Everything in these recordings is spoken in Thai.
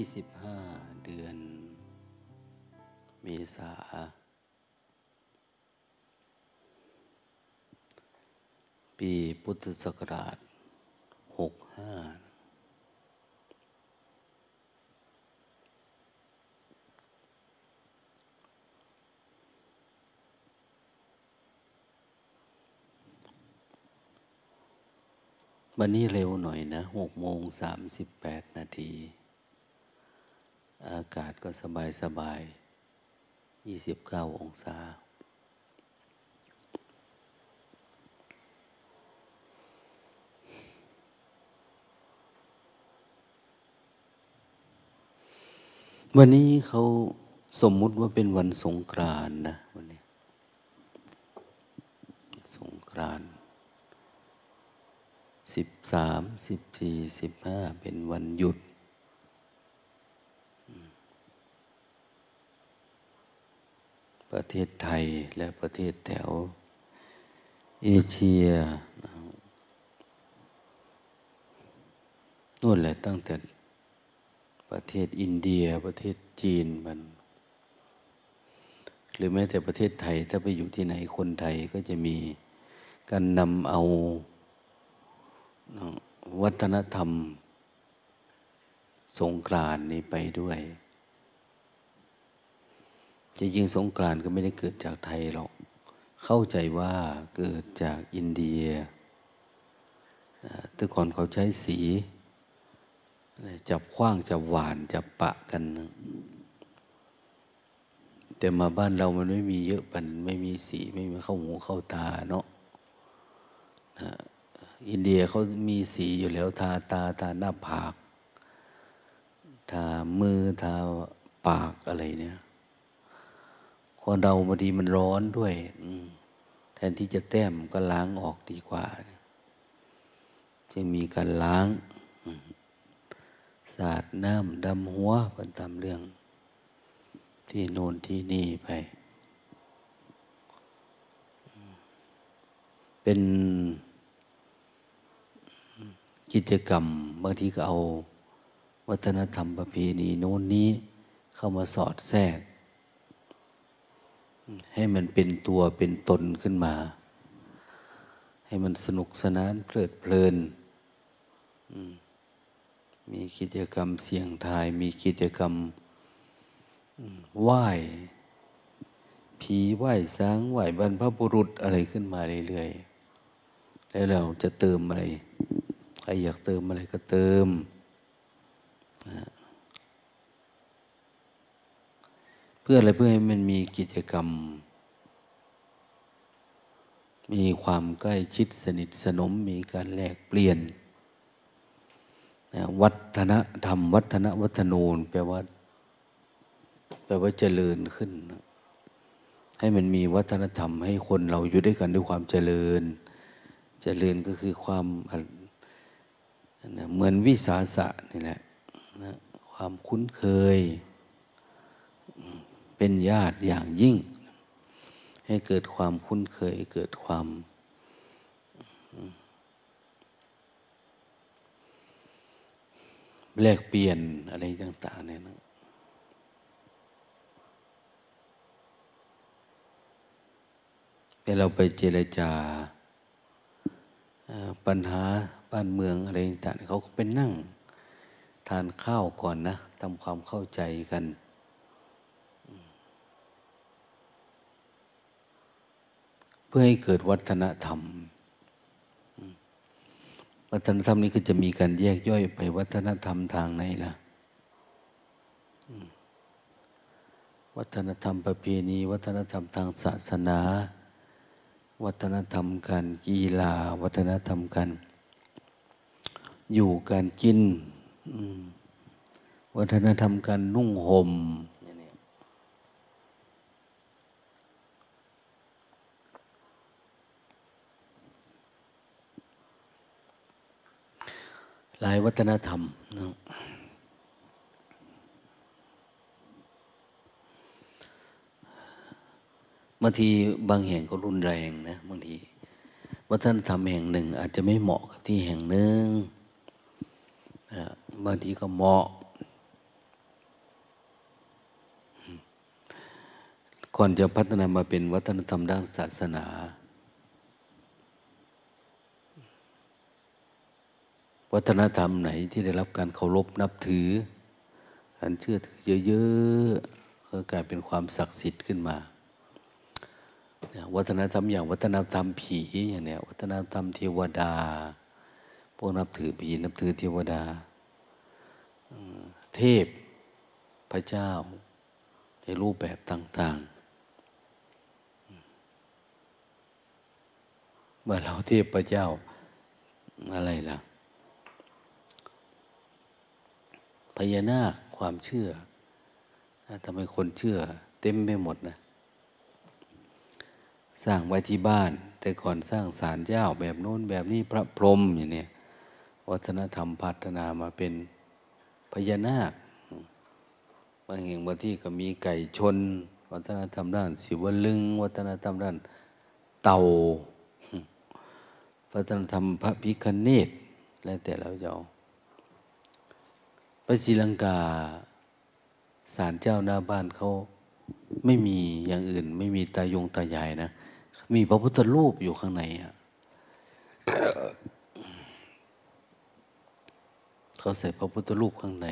ที่สิบห้าเดือน เมษา ปีพุทธศักราชหกห้าวันนี้เร็วหน่อยนะหกโมงสามสิบแปดนาที อากาศก็สบายสบายยี่สิบเก้าองศา วันนี้เขาสมมุติว่าเป็นวันสงกรานนะวันนี้ สงกรานสิบสามสิบสี่สิบห้าเป็นวันหยุด ประเทศไทยและประเทศแถว เอเชียนู่นแหละตั้งแต่ประเทศอินเดียประเทศจีนมัน หรือแม้แต่ประเทศไทย ถ้าไปอยู่ที่ไหนคนไทยก็จะมีการนำเอาวัฒนธรรมสงกรานนี้ไปด้วย จะยิงสงกรานก็ไม่ได้เกิดจากไทยหรอก เข้าใจว่าเกิดจากอินเดียแต่ก่อนเขาใช้สี จับคว้างจับหวานจับปะกัน แต่มาบ้านเรามันไม่มีเยอะปันไม่มีสีไม่มีเข้าหูเข้าตาเนาะอินเดียเขามีสีอยู่แล้วทาตาทาหน้าผาก ทามือทาปากอะไรเนี่ย คนเราบางทีมันร้อนด้วยแทนที่จะแต้มก็ล้างออกดีกว่า จึงมีการล้างสาดน้ำดำหัวเป็นตามเรื่อง ที่โน่นที่นี่ไป เป็นกิจกรรม บางทีก็เอา วัฒนธรรมประเพณีโน้นนี้เข้ามาสอดแทรก ให้มันเป็นตัวเป็นตนขึ้นมา ให้มันสนุกสนานเพลิดเพลิน มีกิจกรรมเสียงทาย มีกิจกรรมไหว้ผีไหว้สางไหว้บรรพบุรุษอะไรขึ้นมาเรื่อยๆ แล้วเราจะเติมอะไร ใครอยากเติมอะไรก็เติมนะ เพื่ออะไรเพื่อให้มันมีกิจกรรม มีความใกล้ชิดสนิทสนมมีการแลกเปลี่ยนนะวัฒนธรรม วัฒนวัฒนูนแปลว่าแปลว่าเจริญขึ้น ให้มันมีวัฒนธรรม ให้คนเราอยู่ด้วยกันด้วยความเจริญ เจริญก็คือความเหมือนวิสาสะนี่แหละนะความคุ้นเคย เป็นญาติอย่างยิ่ง ให้เกิดความคุ้นเคยเกิดความแลกเปลี่ยนอะไรต่างๆเนี่ยนะเวลาไปเจรจาปัญหาบ้านเมืองอะไรต่างๆเขาก็ไปนั่ง ทานข้าวก่อนนะทำความเข้าใจกัน พื่อให้เกิดวัฒนธรรม วัฒนธรรมนี้ก็จะมีการแยกย่อยไปวัฒนธรรมทางไหนล่ะ วัฒนธรรมประเพณี วัฒนธรรมทางศาสนา วัฒนธรรมการกีฬา วัฒนธรรมการอยู่การกิน วัฒนธรรมการนุ่งห่ม หลายวัฒนธรรมนะบางทีบางแห่งก็รุนแรงนะบางที วัฒนธรรมแห่งหนึ่ง อาจจะไม่เหมาะกับที่แห่งหนึ่งบางทีก็เหมาะ ก่อนจะพัฒนามาเป็นวัฒนธรรมด้านศาสนา วัฒนธรรมไหนที่ได้รับการเคารพนับถือการเชื่อถือเยอะๆก็กลายเป็นความศักดิ์สิทธิ์ขึ้นมาวัฒนธรรมอย่างวัฒนธรรมผีอย่างเนี้ยวัฒนธรรมเทวดา พวกนับถือผีนับถือเทวดา เทพพระเจ้า ในรูปแบบต่าง ๆ เมื่อเราเทพพระเจ้าอะไรล่ะ พญานาคความเชื่อทำให้คนเชื่อ เต็มไปหมดนะสร้างไว้ที่บ้าน แต่ก่อนสร้างศาลเจ้าแบบโน้นแบบนี้พระพรหมอย่างนี้วัฒนธรรมพัฒนามาเป็นพญานาคบางแห่งบางที่ก็มีไก่ชน วัฒนธรรมด้านสิวลึง วัฒนธรรมด้านเต่าวัฒนธรรมพระพิคเนตแล้วแต่เราจะเอา ไปศรีลังกาศาลเจ้าหน้าบ้านเขาไม่มีอย่างอื่น ไม่มีตายงตายายนะ มีพระพุทธรูปอยู่ข้างในอะเขาใส่พระพุทธรูปข้างใน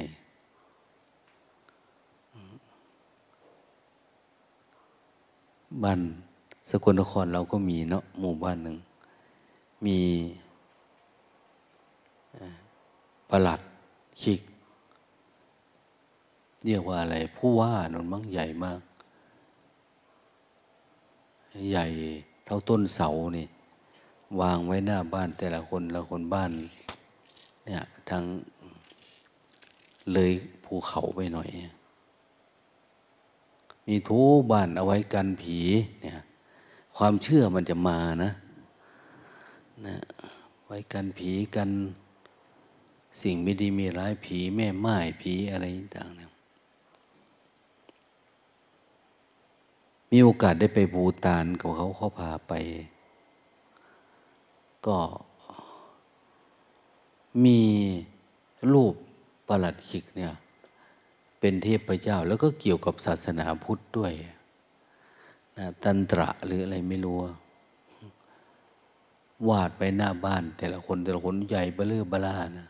บ้านสกลนครเราก็มีเนาะหมู่บ้านหนึ่ง มีประหลัดขิก เรียกว่าอะไร ผู้ว่านนมั่งใหญ่มาก ใหญ่เท่าต้นเสานี่ วางไว้หน้าบ้านแต่ละคนละคนบ้าน เนี่ยทางเลยภูเขาไปหน่อย มีทูบ้านเอาไว้กันผีเนี่ย ความเชื่อมันจะมานะนะไว้กันผีกันสิ่งไม่ดีมีร้ายผีแม่ไม้ผีอะไรต่างเนี่ย มีโอกาสได้ไปบูตานกับเขาเขาพาไป ก็มีรูปประหลัดขิกเนี่ย เป็นเทพเจ้า แล้วก็เกี่ยวกับศาสนาพุทธด้วยนะตันตระหรืออะไรไม่รู้ วาดไปหน้าบ้าน แต่ละคนแต่ละคนใหญ่เบลอเบลานะ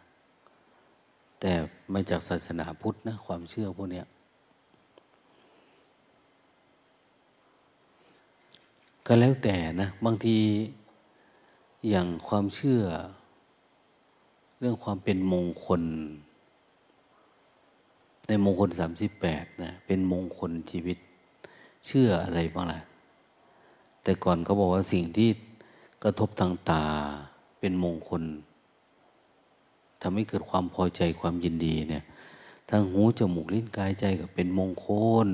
แต่มาจากศาสนาพุทธนะ ความเชื่อพวกเนี้ย ก็แล้วแต่นะ บางทีอย่างความเชื่อ เรื่องความเป็นมงคล ในมงคลสามสิบแปดนะเป็นมงคลชีวิต เชื่ออะไรบ้างล่ะ แต่ก่อนเขาบอกว่าสิ่งที่กระทบทางตาเป็นมงคลทำให้เกิดความพอใจความยินดีเนี่ย ทางหูจมูกลิ้นกายใจก็เป็นมงคล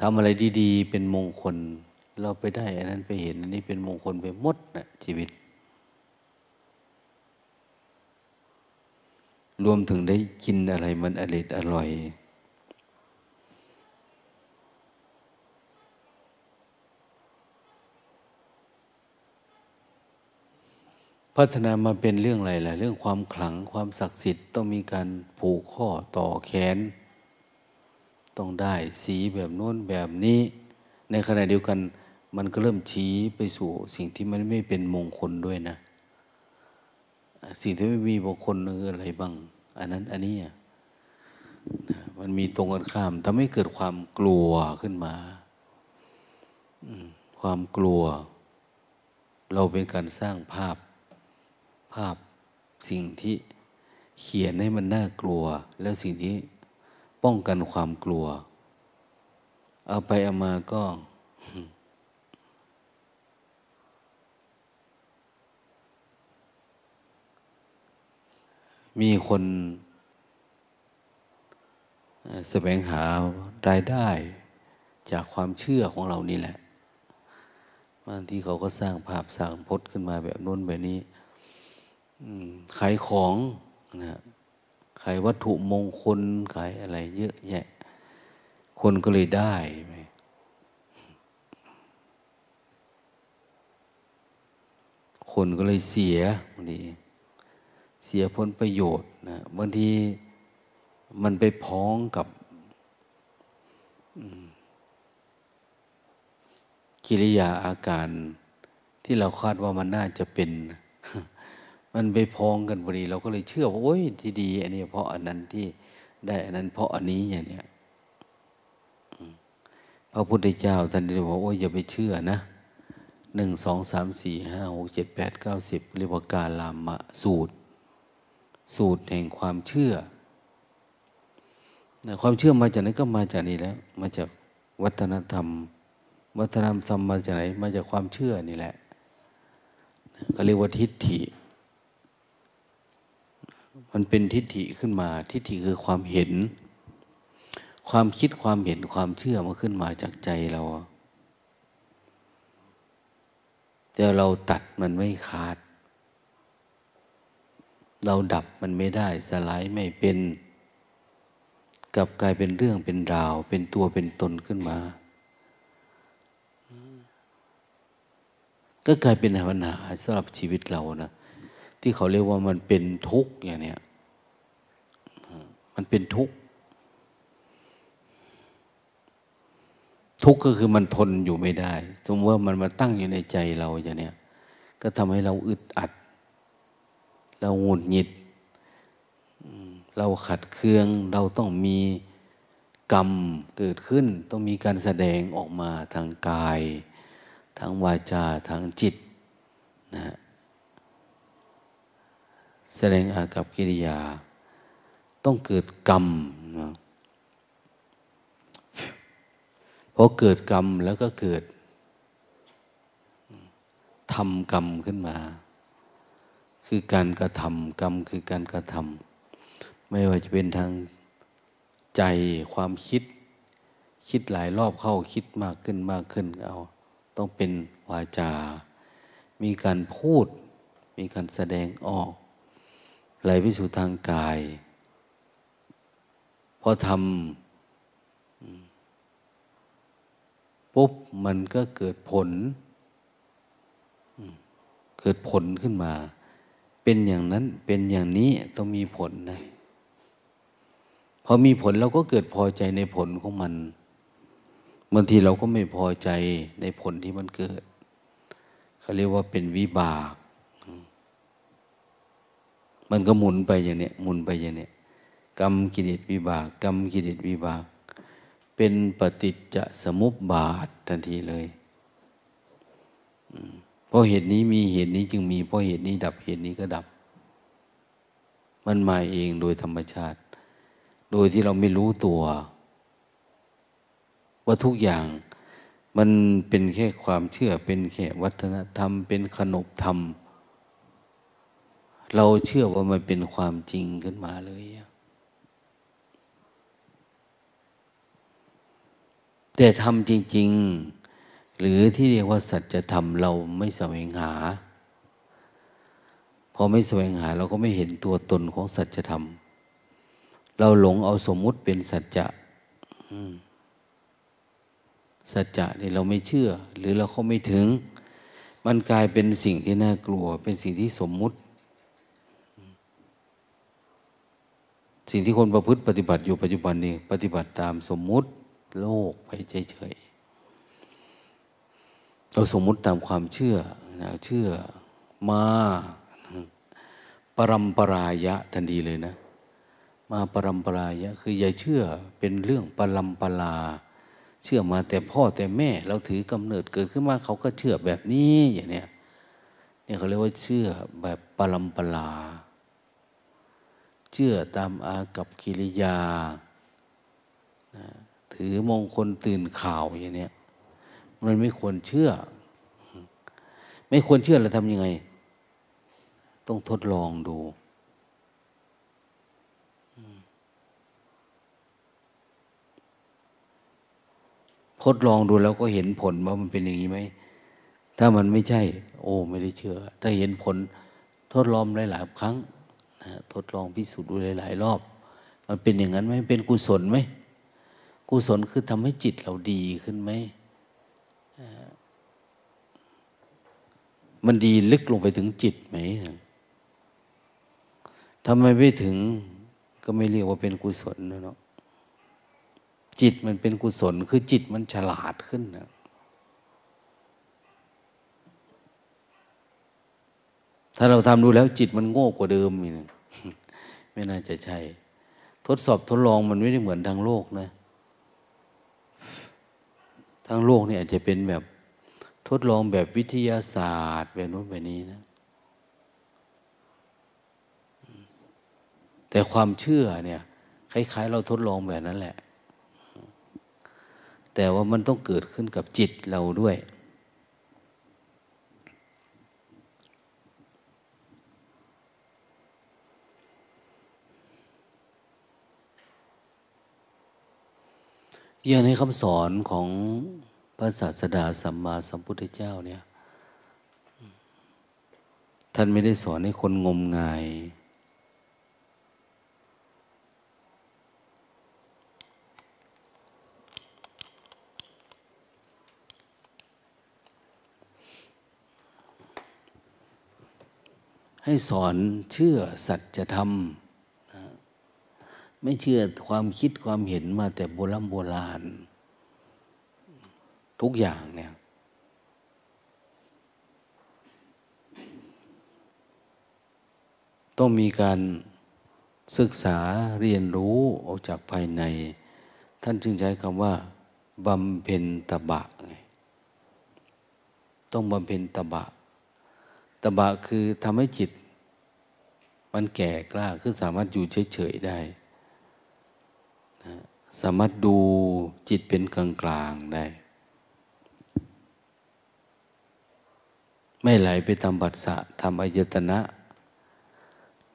ทำอะไรดีๆ เป็นมงคล เราไปได้อันนั้นไปเห็นอันนี้เป็นมงคลไปหมดนะชีวิต รวมถึงได้กินอะไรมันอร่อยอร่อยพัฒนามาเป็นเรื่องอะไรล่ะ เรื่องความขลังความศักดิ์สิทธิ์ต้องมีการผูกข้อต่อแขน ต้องได้สีแบบโน้นแบบนี้ ในขณะเดียวกัน มันก็เริ่มชี้ไปสู่สิ่งที่มันไม่เป็นมงคลด้วยนะ สิ่งที่ไม่มีมงคลเนื้ออะไรบ้าง อันนั้นอันนี้มันมีตรงกันข้ามทำให้เกิดความกลัวขึ้นมาความกลัว เราเป็นการสร้างภาพภาพสิ่งที่เขียนให้มันน่ากลัว แล้วสิ่งที่ ป้องกันความกลัว เอาไปเอามาก็ มีคนแสวงหารายได้จากความเชื่อของเรานี่แหละบางทีเขาก็สร้างภาพสร้างพจน์ขึ้นมาแบบนู้นแบบนี้ขายของนะ ขายวัตถุมงคลขายอะไร เยอะแยะ คนก็เลยได้ไหมคนก็เลยเสียบางทีเสียผลประโยชน์นะบางทีมันไปพ้องกับกิริยาอาการที่เราคาดว่ามันน่าจะเป็น มันไปพ้องกันพอดี เราก็เลยเชื่อว่าโอ้ยที่ดี อันนี้เพราะอันนั้นที่ได้อันนั้นเพราะอันนี้อย่างเนี้ยพระพุทธเจ้าท่านได้บอกโอ้ยอย่าไปเชื่อนะหนึ่งสองสามสี่ห้าหกเจ็ดแปดเก้าสิบเรียกว่าการลามะสูตร สูตรแห่งความเชื่อความเชื่อมาจากไหนก็มาจากนี้แล้ว มาจากวัฒนธรรม วัฒนธรรมมาจากไหน มาจากความเชื่อนี่แหละเขาเรียกว่าทิฏฐิ มันเป็นทิฏฐิขึ้นมา ทิฏฐิคือความเห็น ความคิดความเห็นความเชื่อมาขึ้นมาจากใจเราแต่เราตัดมันไม่ขาด เราดับมันไม่ได้สลายไม่เป็นกลับกลายเป็นเรื่องเป็นราว เป็นตัวเป็นตนขึ้นมา ก็กลายเป็นปัญหาสำหรับชีวิตเรานะ ที่เขาเรียกว่ามันเป็นทุกข์อย่างเนี้ยมันเป็นทุกข์ทุกข์ก็คือมันทนอยู่ไม่ได้ สมมติว่ามันมาตั้งอยู่ในใจเราอย่างเนี้ยก็ทำให้เราอึดอัด เราหงุดหงิด เราขัดเคือง เราต้องมีกรรมเกิดขึ้น ต้องมีการแสดงออกมาทางกาย ทางวาจา ทางจิตนะ แสดงอากับกิริยา ต้องเกิดกรรมนะพอเกิดกรรมแล้วก็เกิดทำกรรมขึ้นมา คือการกระทำกรรมคือการกระทำไม่ว่าจะเป็นทางใจความคิด คิดหลายรอบเข้าคิดมากขึ้นมากขึ้นเอา ต้องเป็นวาจา มีการพูด มีการแสดงออก ไหลไปสู่ทางกายพอทำปุ๊บมันก็เกิดผล เกิดผลขึ้นมา เป็นอย่างนั้นเป็นอย่างนี้ต้องมีผลนะพอมีผลเราก็เกิดพอใจในผลของมันบางทีเราก็ไม่พอใจในผลที่มันเกิดเขาเรียกว่าเป็นวิบาก มันก็หมุนไปอย่างเนี้ยหมุนไปอย่างเนี้ยกรรมกิเลสวิบาก กรรมกิเลสวิบาก เป็นปฏิจจสมุปบาททันทีเลยเพราะเหตุนี้มีเหตุนี้จึงมีเพราะเหตุนี้ดับเหตุนี้ก็ดับ มันมาเองโดยธรรมชาติ โดยที่เราไม่รู้ตัว ว่าทุกอย่างมันเป็นแค่ความเชื่อเป็นแค่วัฒนธรรม เป็นขนบธรรม เราเชื่อว่ามันเป็นความจริงขึ้นมาเลย แต่ทำจริง ๆ หรือที่เรียกว่าสัจธรรมเราไม่แสวงหา พอไม่แสวงหาเราก็ไม่เห็นตัวตนของสัจธรรม เราหลงเอาสมมุติเป็นสัจจะสัจจะนี่เราไม่เชื่อ หรือเราเข้าไม่ถึง มันกลายเป็นสิ่งที่น่ากลัว เป็นสิ่งที่สมมุติ สิ่งที่คนประพฤติปฏิบัติอยู่ปัจจุบันนี้ ปฏิบัติตามสมมุติโลกไปเฉยๆเราสมมุติตามความเชื่อนะเชื่อมาปรำปรายะทันทีเลยนะ มาปรำปรายะ คืออย่าเชื่อเป็นเรื่องปรำปลา เชื่อมาแต่พ่อแต่แม่ เราถือกำเนิดเกิดขึ้นมาเขาก็เชื่อแบบนี้อย่างเนี้ยเนี่ยเขาเรียกว่าเชื่อแบบปรำปลา เชื่อตามอากับกิริยา ถือมงคลตื่นข่าวอย่างนี้มันไม่ควรเชื่อ ไม่ควรเชื่อเราทำยังไง ต้องทดลองดูทดลองดูแล้วก็เห็นผลว่ามันเป็นอย่างนี้ไหม ถ้ามันไม่ใช่ โอ้ ไม่ได้เชื่อ ถ้าเห็นผลทดลองหลายๆครั้ง นะทดลองพิสูจน์ดูหลายๆรอบ มันเป็นอย่างนั้นไหมเป็นกุศลไหมกุศลคือทำให้จิตเราดีขึ้นไหมมันดีลึกลงไปถึงจิตไหมทำไมไม่ถึงก็ไม่เรียกว่าเป็นกุศลนะเนาะจิตมันเป็นกุศลคือจิตมันฉลาดขึ้นนะ ถ้าเราทำดูแล้วจิตมันโง่กว่าเดิมอีกไม่น่าจะใช่ ทดสอบทดลองมันไม่ได้เหมือนทางโลกนะ ทางโลกนี่อาจจะเป็นแบบทดลองแบบวิทยาศาสตร์แบบนู้นแบบนี้นะ แต่ความเชื่อเนี่ย คล้าย ๆ เราทดลองแบบนั้นแหละ แต่ว่ามันต้องเกิดขึ้นกับจิตเราด้วย อย่างในคำสอนของพระศาสดาสัมมาสัมพุทธเจ้าเนี่ย ท่านไม่ได้สอนให้คนงมงาย ให้สอนเชื่อสัจธรรม ไม่เชื่อความคิดความเห็นมาแต่โบราณโบราณ ทุกอย่างเนี่ย ต้องมีการศึกษาเรียนรู้ออกจากภายใน ท่านจึงใช้คำว่าบำเพ็ญตบะไงต้องบำเพ็ญตบะ ตบะคือทำให้จิต มันแก่กล้าคือสามารถอยู่เฉยๆได้ สามารถดูจิตเป็นกลางกลางได้ ไม่ไหลไปตามบัตสะทำอายตนะ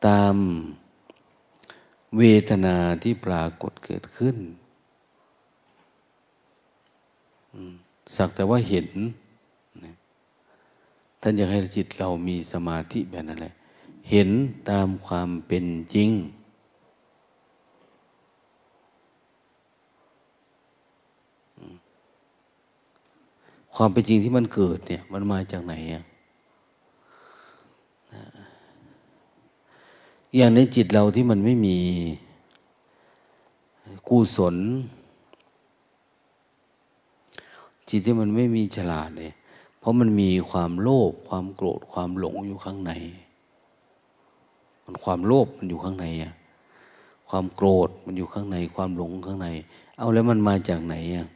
ตามเวทนาที่ปรากฏเกิดขึ้น สักแต่ว่าเห็น ท่านอยากให้จิตเรามีสมาธิแบบนั้นแหละ เห็นตามความเป็นจริง ความเป็นจริงที่มันเกิดเนี่ย มันมาจากไหนอะอย่างในจิตเราที่มันไม่มีกุศล จิตที่มันไม่มีฉลาดเนี่ย เพราะมันมีความโลภความโกรธความหลงอยู่ข้างใน มันความโลภมันอยู่ข้างในอะความโกรธมันอยู่ข้างใน ความหลงข้างใน เอาแล้วมันมาจากไหนอะ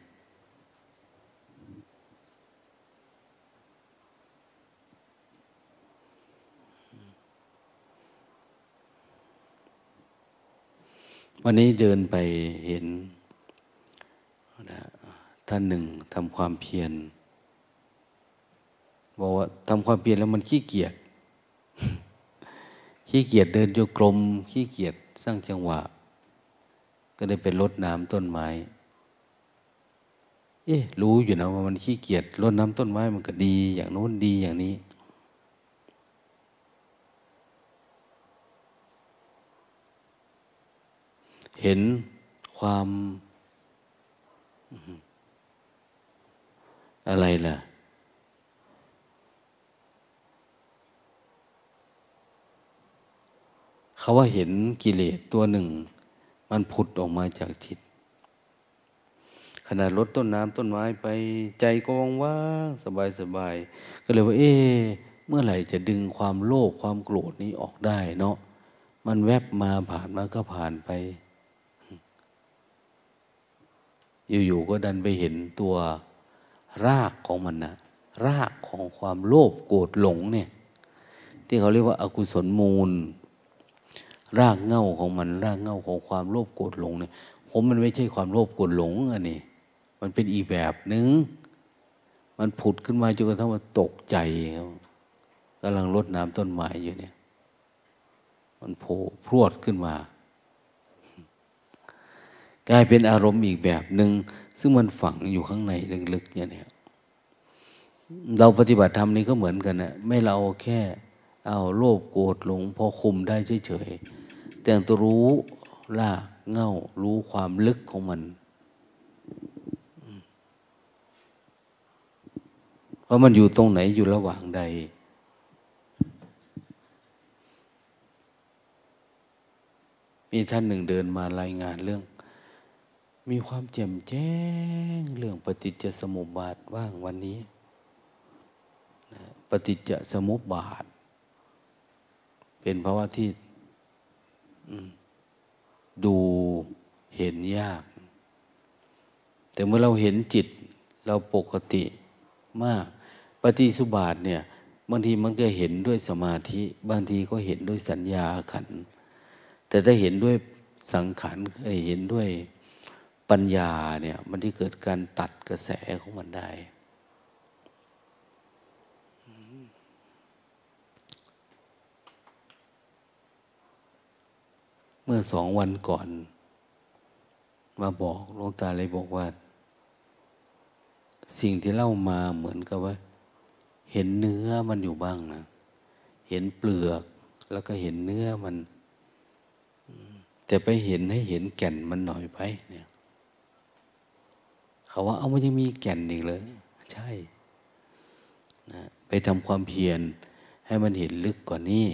วันนี้เดินไปเห็นท่านหนึ่งทำความเพียรบอกว่าทำความเพียรแล้วมันขี้เกียจขี้เกียจเดินโยกลมขี้เกียจสร้างจังหวะ ก็ได้เป็นรดน้ำต้นไม้ เอ๊ะรู้อยู่นะว่ามันขี้เกียจรดน้ำต้นไม้มันก็ดี อย่างโน้นดีอย่างนี้ เห็นความอะไรล่ะ เขาว่าเห็นกิเลสตัวหนึ่ง มันผุดออกมาจากจิต ขนาดรดต้นน้ำต้นไม้ไปใจก็ว่างๆสบายๆก็เลยว่า เอ๊เมื่อไหร่จะดึงความโลภความโกรธนี้ออกได้เนาะมันแวบมาผ่านมาก็ผ่านไป อยู่ๆก็ดันไปเห็นตัวรากของมันนะรากของความโลภโกรธหลงเนี่ย ที่เขาเรียกว่าอากุศลมูล รากเง่าของมัน รากเง่าของความโลภโกรธหลงเนี่ยผมมันไม่ใช่ความโลภโกรธหลงอันนี้มันเป็นอีกแบบหนึ่งมันผุดขึ้นมาจนกระทั่งว่าตกใจกำลังรดน้ำต้นไม้อยู่เนี่ย มันโผล่พรวดขึ้นมา กลายเป็นอารมณ์อีกแบบหนึง่งซึ่งมันฝังอยู่ข้างในลึกๆอย่างนี้เราปฏิบัติธรรมนี้ก็เหมือนกันนะไม่เราแค่เอาโลภโกรธหลงพอคุมได้เฉยๆแต่ตัวรู้ลากเง่ารู้ความลึกของมันว่ามันอยู่ตรงไหนอยู่ระหว่างใด มีท่านหนึ่งเดินมารายงานเรื่อง มีความแจ่มแจ้งเรื่องปฏิจจสมุปบาทว่างวันนี้ปฏิจจสมุปบาท เป็นภาวะที่ดูเห็นยาก แต่เมื่อเราเห็นจิตเราปกติมาก ปฏิสุบาทเนี่ยบางทีมันก็เห็นด้วยสมาธิบางทีก็เห็นด้วยสัญญาขัน แต่ถ้าเห็นด้วยสังขารเห็นด้วย ปัญญาเนี่ย มันที่เกิดการตัดกระแสของมันได้ เมื่อสองวันก่อน มาบอกหลวงตาเลยบอกว่า สิ่งที่เล่ามาเหมือนกับว่า เห็นเนื้อมันอยู่บ้างนะ เห็นเปลือกแล้วก็เห็นเนื้อมัน แต่ไปเห็นให้เห็นแก่นมันหน่อยไปเนี่ย เขาว่าเอามันยังมีแก่นอีกเลย ใช่นะไปทำความเพียรให้มันเห็นลึกกว่านี้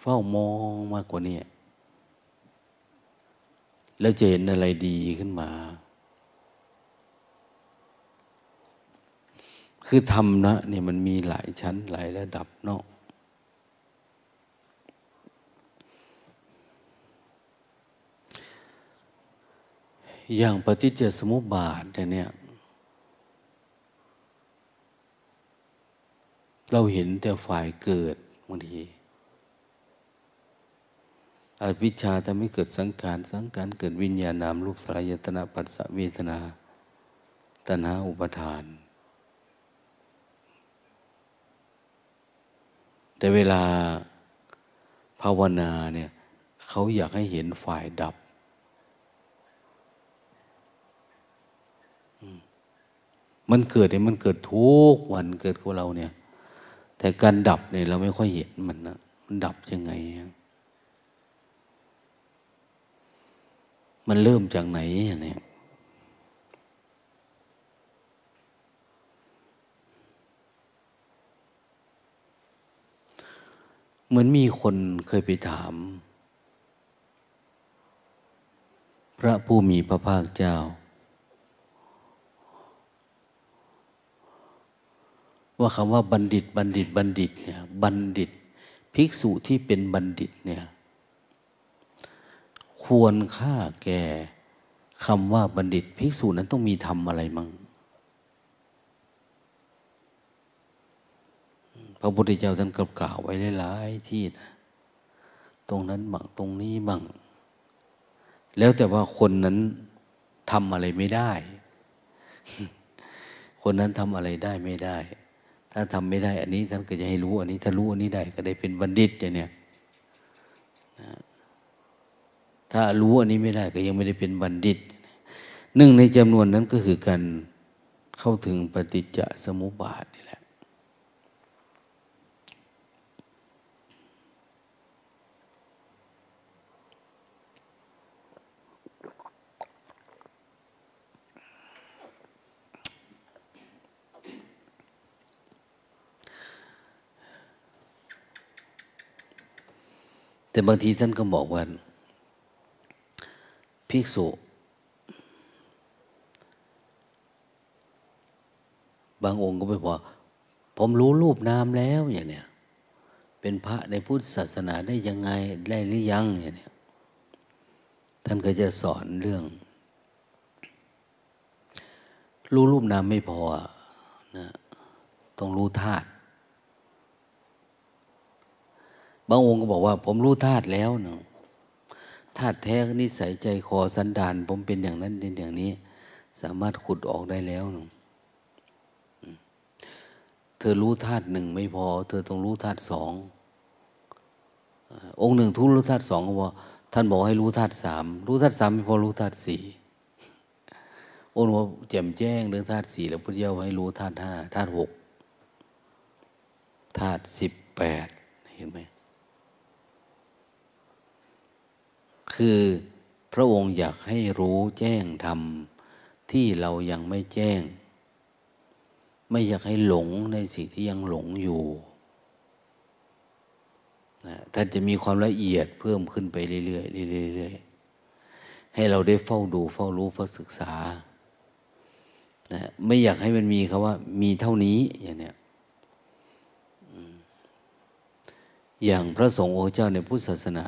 เฝ้ามองมากกว่านี้แล้วจะเห็นอะไรดีขึ้นมา คือธรรมนะเนี่ยมันมีหลายชั้นหลายระดับเนาะ อย่างปฏิจจสมุปบาทเนี่ย เราเห็นแต่ฝ่ายเกิดบางทีอวิชชาทำให้เกิดสังขาร สังขารเกิดวิญญาณนามรูปสลายตนะปัสสะเวทนาตัณหาอุปทาน แต่เวลาภาวนาเนี่ย เขาอยากให้เห็นฝ่ายดับ มันเกิดเนี่ยมันเกิดทุกวันเกิดกับเราเนี่ย แต่การดับเนี่ยเราไม่ค่อยเห็นมันนะมันดับยังไง มันเริ่มจากไหนเนี่ยเหมือนมีคนเคยไปถาม พระผู้มีพระภาคเจ้า ว่าคำว่าบัณฑิต บัณฑิต บัณฑิตเนี่ยบัณฑิต ภิกษุที่เป็นบัณฑิตเนี่ยควรค่าแก่คำว่าบัณฑิต ภิกษุนั้นต้องมีทำอะไรมั่งพระพุทธเจ้าท่านกล่าวไว้หลายๆที่นะตรงนั้นบ้างตรงนี้บ้าง แล้วแต่ว่าคนนั้นทำอะไรไม่ได้ คนนั้นทำอะไรได้ไม่ได้ ถ้าทำไม่ได้ อันนี้ท่านก็จะให้รู้ อันนี้ถ้ารู้อันนี้ได้ก็ได้เป็นบัณฑิตอย่างเนี้ยถ้ารู้อันนี้ไม่ได้ก็ยังไม่ได้เป็นบัณฑิตหนึ่งในจำนวนนั้นก็คือการเข้าถึงปฏิจจสมุปบาทนี่ แต่บางทีท่านก็บอกว่าภิกษุ บางองค์ก็ไปบอกผมรู้รูปนามแล้วอย่างเนี้ยเป็นพระในพุทธศาสนาได้ยังไงได้หรือยังอย่างเนี้ยท่านก็จะสอนเรื่อง รู้รูปนามไม่พอนะต้องรู้ธาตุ บางองค์ก็บอกว่า ผมรู้ธาตุแล้วเนาะธาตุแท้นิสัยใจคอสันดานผมเป็นอย่างนั้นเป็นอย่างนี้ สามารถขุดออกได้แล้วเนาะเธอรู้ธาตุหนึ่งไม่พอ เธอต้องรู้ธาตุสององค์หนึ่งทุรู้ธาตุสองก็บอกท่านบอกให้รู้ธาตุสามรู้ธาตุสามไม่พอรู้ธาตุสี่องค์ว่าแจ่มแจ้งเรื่องธาตุสี่แล้วพุทธเจ้าให้รู้ธาตุห้าธาตุหกธาตุสิบแปดเห็นไหม คือพระองค์อยากให้รู้แจ้งธรรมที่เรายังไม่แจ้ง ไม่อยากให้หลงในสิ่งที่ยังหลงอยู่นะท่านจะมีความละเอียดเพิ่มขึ้นไปเรื่อยๆเรื่อยๆให้เราได้เฝ้าดูเฝ้ารู้เฝ้าศึกษานะไม่อยากให้มันมีคำว่า มีเท่านี้อย่างเนี้ยอย่างพระสงฆ์เจ้าในพุทธศาสนา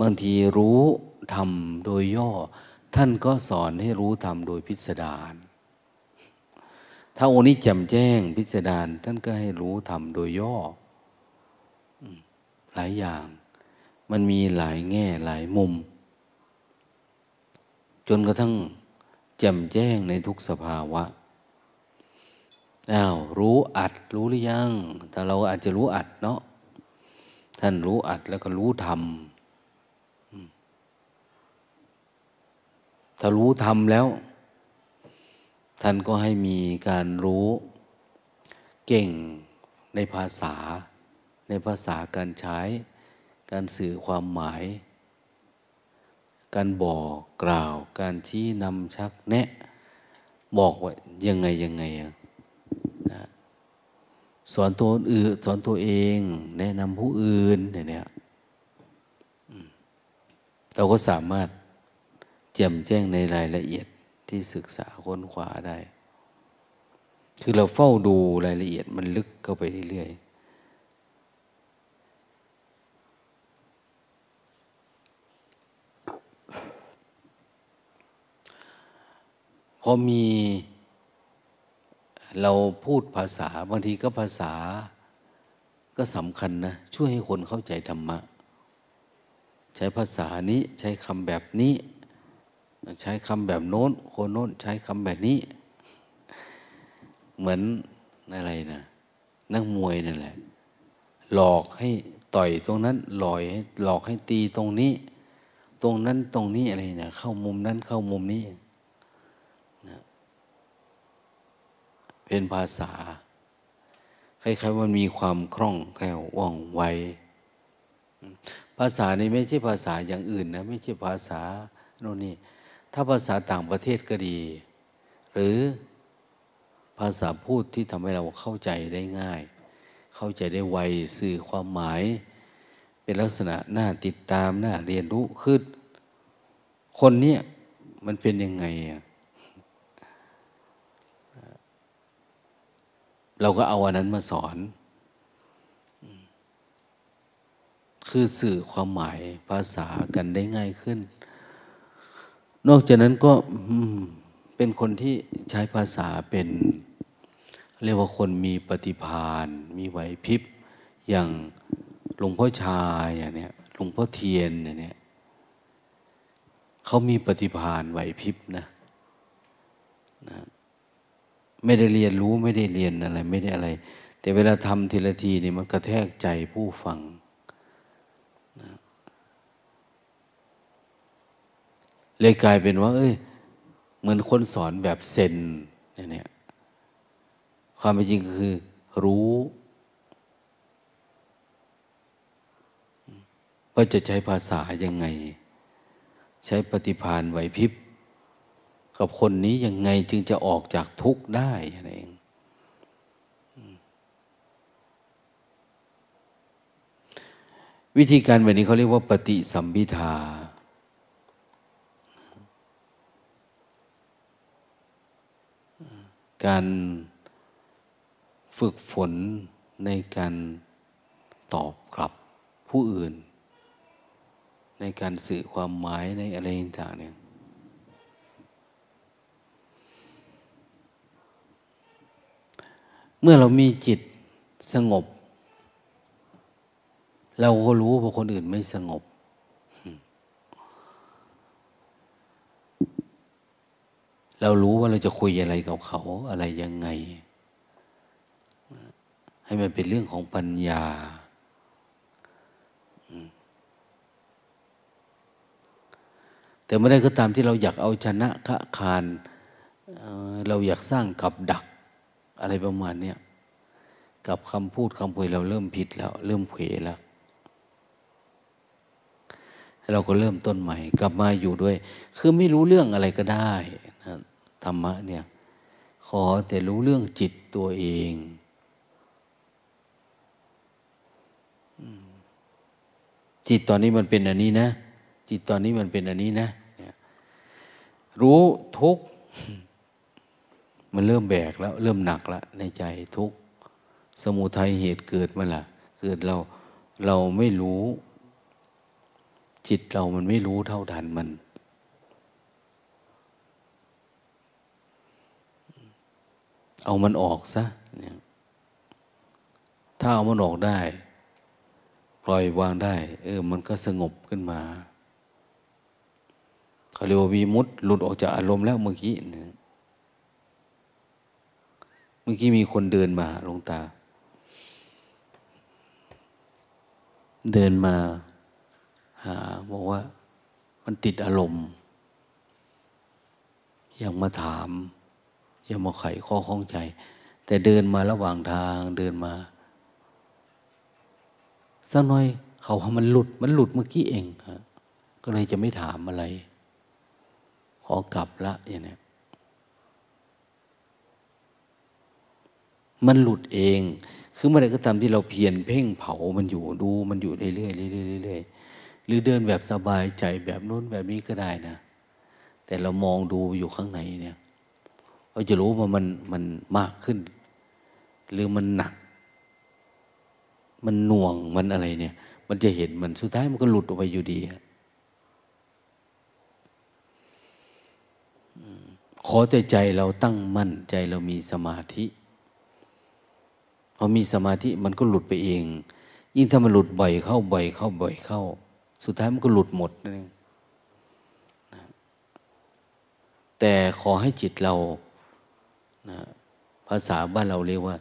บางทีรู้ธรรมโดยย่อ ท่านก็สอนให้รู้ธรรมโดยพิสดารถ้าองค์นี้แจ่มแจ้งพิสดารท่านก็ให้รู้ธรรมโดยย่อ หลายอย่าง มันมีหลายแง่หลายมุม จนกระทั่งแจ่มแจ้งในทุกสภาวะอ้าวรู้อัดรู้หรือยัง แต่เราอาจจะรู้อัดเนาะท่านรู้อัดแล้วก็รู้ธรรม ถ้ารู้ธรรมแล้ว ท่านก็ให้มีการรู้เก่งในภาษา ในภาษาการใช้ การสื่อความหมาย การบอกกล่าว การชี้นำชักแนะ บอกว่ายังไงยังไงอะสอนตัวอื่นสอนตัวเอง แนะนำผู้อื่นเนี่ยเราก็สามารถ แจ่มแจ้งในรายละเอียดที่ศึกษาค้นคว้าได้ คือเราเฝ้าดูรายละเอียดมันลึกเข้าไปเรื่อยๆพอมีเราพูดภาษาบางทีก็ภาษาก็สำคัญนะ ช่วยให้คนเข้าใจธรรมะ ใช้ภาษานี้ใช้คำแบบนี้ ใช้คำแบบโน้น คนโน้นใช้คำแบบนี้ เหมือนอะไรนะนักมวยนั่นแหละ หลอกให้ต่อยตรงนั้นหลอยหลอกให้ตีตรงนี้ ตรงนั้นตรงนี้อะไรเนะเข้ามุมนั้นเข้ามุมนี้เป็นภาษาคล้ายๆมันมีความคล่องแคล่วว่องไวภาษานี้ไม่ใช่ภาษาอย่างอื่นนะ ไม่ใช่ภาษาโน่นนี่ ถ้าภาษาต่างประเทศก็ดี หรือภาษาพูดที่ทำให้เราเข้าใจได้ง่าย เข้าใจได้ไวสื่อความหมาย เป็นลักษณะน่าติดตามน่าเรียนรู้คือคนเนี้ยมันเป็นยังไง เราก็เอาอันนั้นมาสอน คือสื่อความหมายภาษากันได้ง่ายขึ้น นอกจากนั้นก็เป็นคนที่ใช้ภาษาเป็น เรียกว่าคนมีปฏิภาณมีไหวพริบ อย่างหลวงพ่อชายอย่างเนี้ยหลวงพ่อเทียนอย่างเนี้ยเขามีปฏิภาณไหวพริบนะนะ ไม่ได้เรียนรู้ไม่ได้เรียนอะไร ไม่ได้อะไร แต่เวลาทำทีละทีนี่มันกระแทกใจผู้ฟังนะ เลยกลายเป็นว่า เอ้ย เหมือนคนสอนแบบเซนเนี่ยความเป็นจริงคือ รู้ว่าจะใช้ภาษายังไง ใช้ปฏิพานไหวพริบ กับคนนี้ยังไงจึงจะออกจากทุกข์ได้นั่นเองวิธีการแบบนี้เขาเรียกว่าปฏิสัมพิทา การฝึกฝนในการตอบกลับผู้อื่น ในการสื่อความหมายในอะไรต่างเนี่ยเมื่อเรามีจิตสงบ เราก็รู้ว่าคนอื่นไม่สงบ เรารู้ว่าเราจะคุยอะไรกับเขาอะไรยังไง ให้มันเป็นเรื่องของปัญญา แต่ไม่ได้ก็ตามที่เราอยากเอาชนะขะคานเราอยากสร้างกับดักอะไรประมาณเนี้ยกับคำพูดคำพูดเราเริ่มผิดแล้ว เริ่มเขวแล้ว เราก็เริ่มต้นใหม่ กลับมาอยู่ด้วย คือไม่รู้เรื่องอะไรก็ได้ ธรรมะเนี่ย ขอแต่รู้เรื่องจิตตัวเองจิตตอนนี้มันเป็นอันนี้นะ จิตตอนนี้มันเป็นอันนี้นะ รู้ทุกมันเริ่มแบกแล้ว เริ่มหนักแล้วในใจทุกสมุทัยเหตุเกิดมาละเกิดเราเราไม่รู้ จิตเรามันไม่รู้เท่าทันมัน เอามันออกซะถ้าเอามันออกได้ ปล่อยวางได้ เออ มันก็สงบขึ้นมาเขาเรียกว่าวีมุตหลุดออกจากอารมณ์แล้วเมื่อกี้เมื่อกี้มีคนเดินมาลงตา เดินมาหาบอกว่า มันติดอารมณ์ ยังมาถาม ยังมาไขข้อข้องใจ แต่เดินมาระหว่างทางเดินมาสักหน่อย เขาว่ามันหลุดมันหลุดเมื่อกี้เองก็เลยจะไม่ถามอะไร ขอกลับละอย่างนี้มันหลุดเอง คือเมื่อไรก็ตามที่เราเพียรเพ่งเผามันอยู่ดูมันอยู่เรื่อยๆเรื่อยๆเรื่อยๆหรือเดินแบบสบายใจแบบนู้นแบบนี้ก็ได้นะ แต่เรามองดูอยู่ข้างในเนี่ย เราจะรู้ว่ามันมันมากขึ้น หรือมันหนัก มันหน่วงมันอะไรเนี่ย มันจะเห็นมันสุดท้ายมันก็หลุดออกไปอยู่ดีขอแต่ใจเราตั้งมั่นใจเรามีสมาธิพอมีสมาธิมันก็หลุดไปเอง ยิ่งถ้ามันหลุดบ่อยเข้าบ่อยเข้าบ่อยเข้า สุดท้ายมันก็หลุดหมดนั่นเองแต่ขอให้จิตเรา นะภาษาบ้านเราเรียกว่า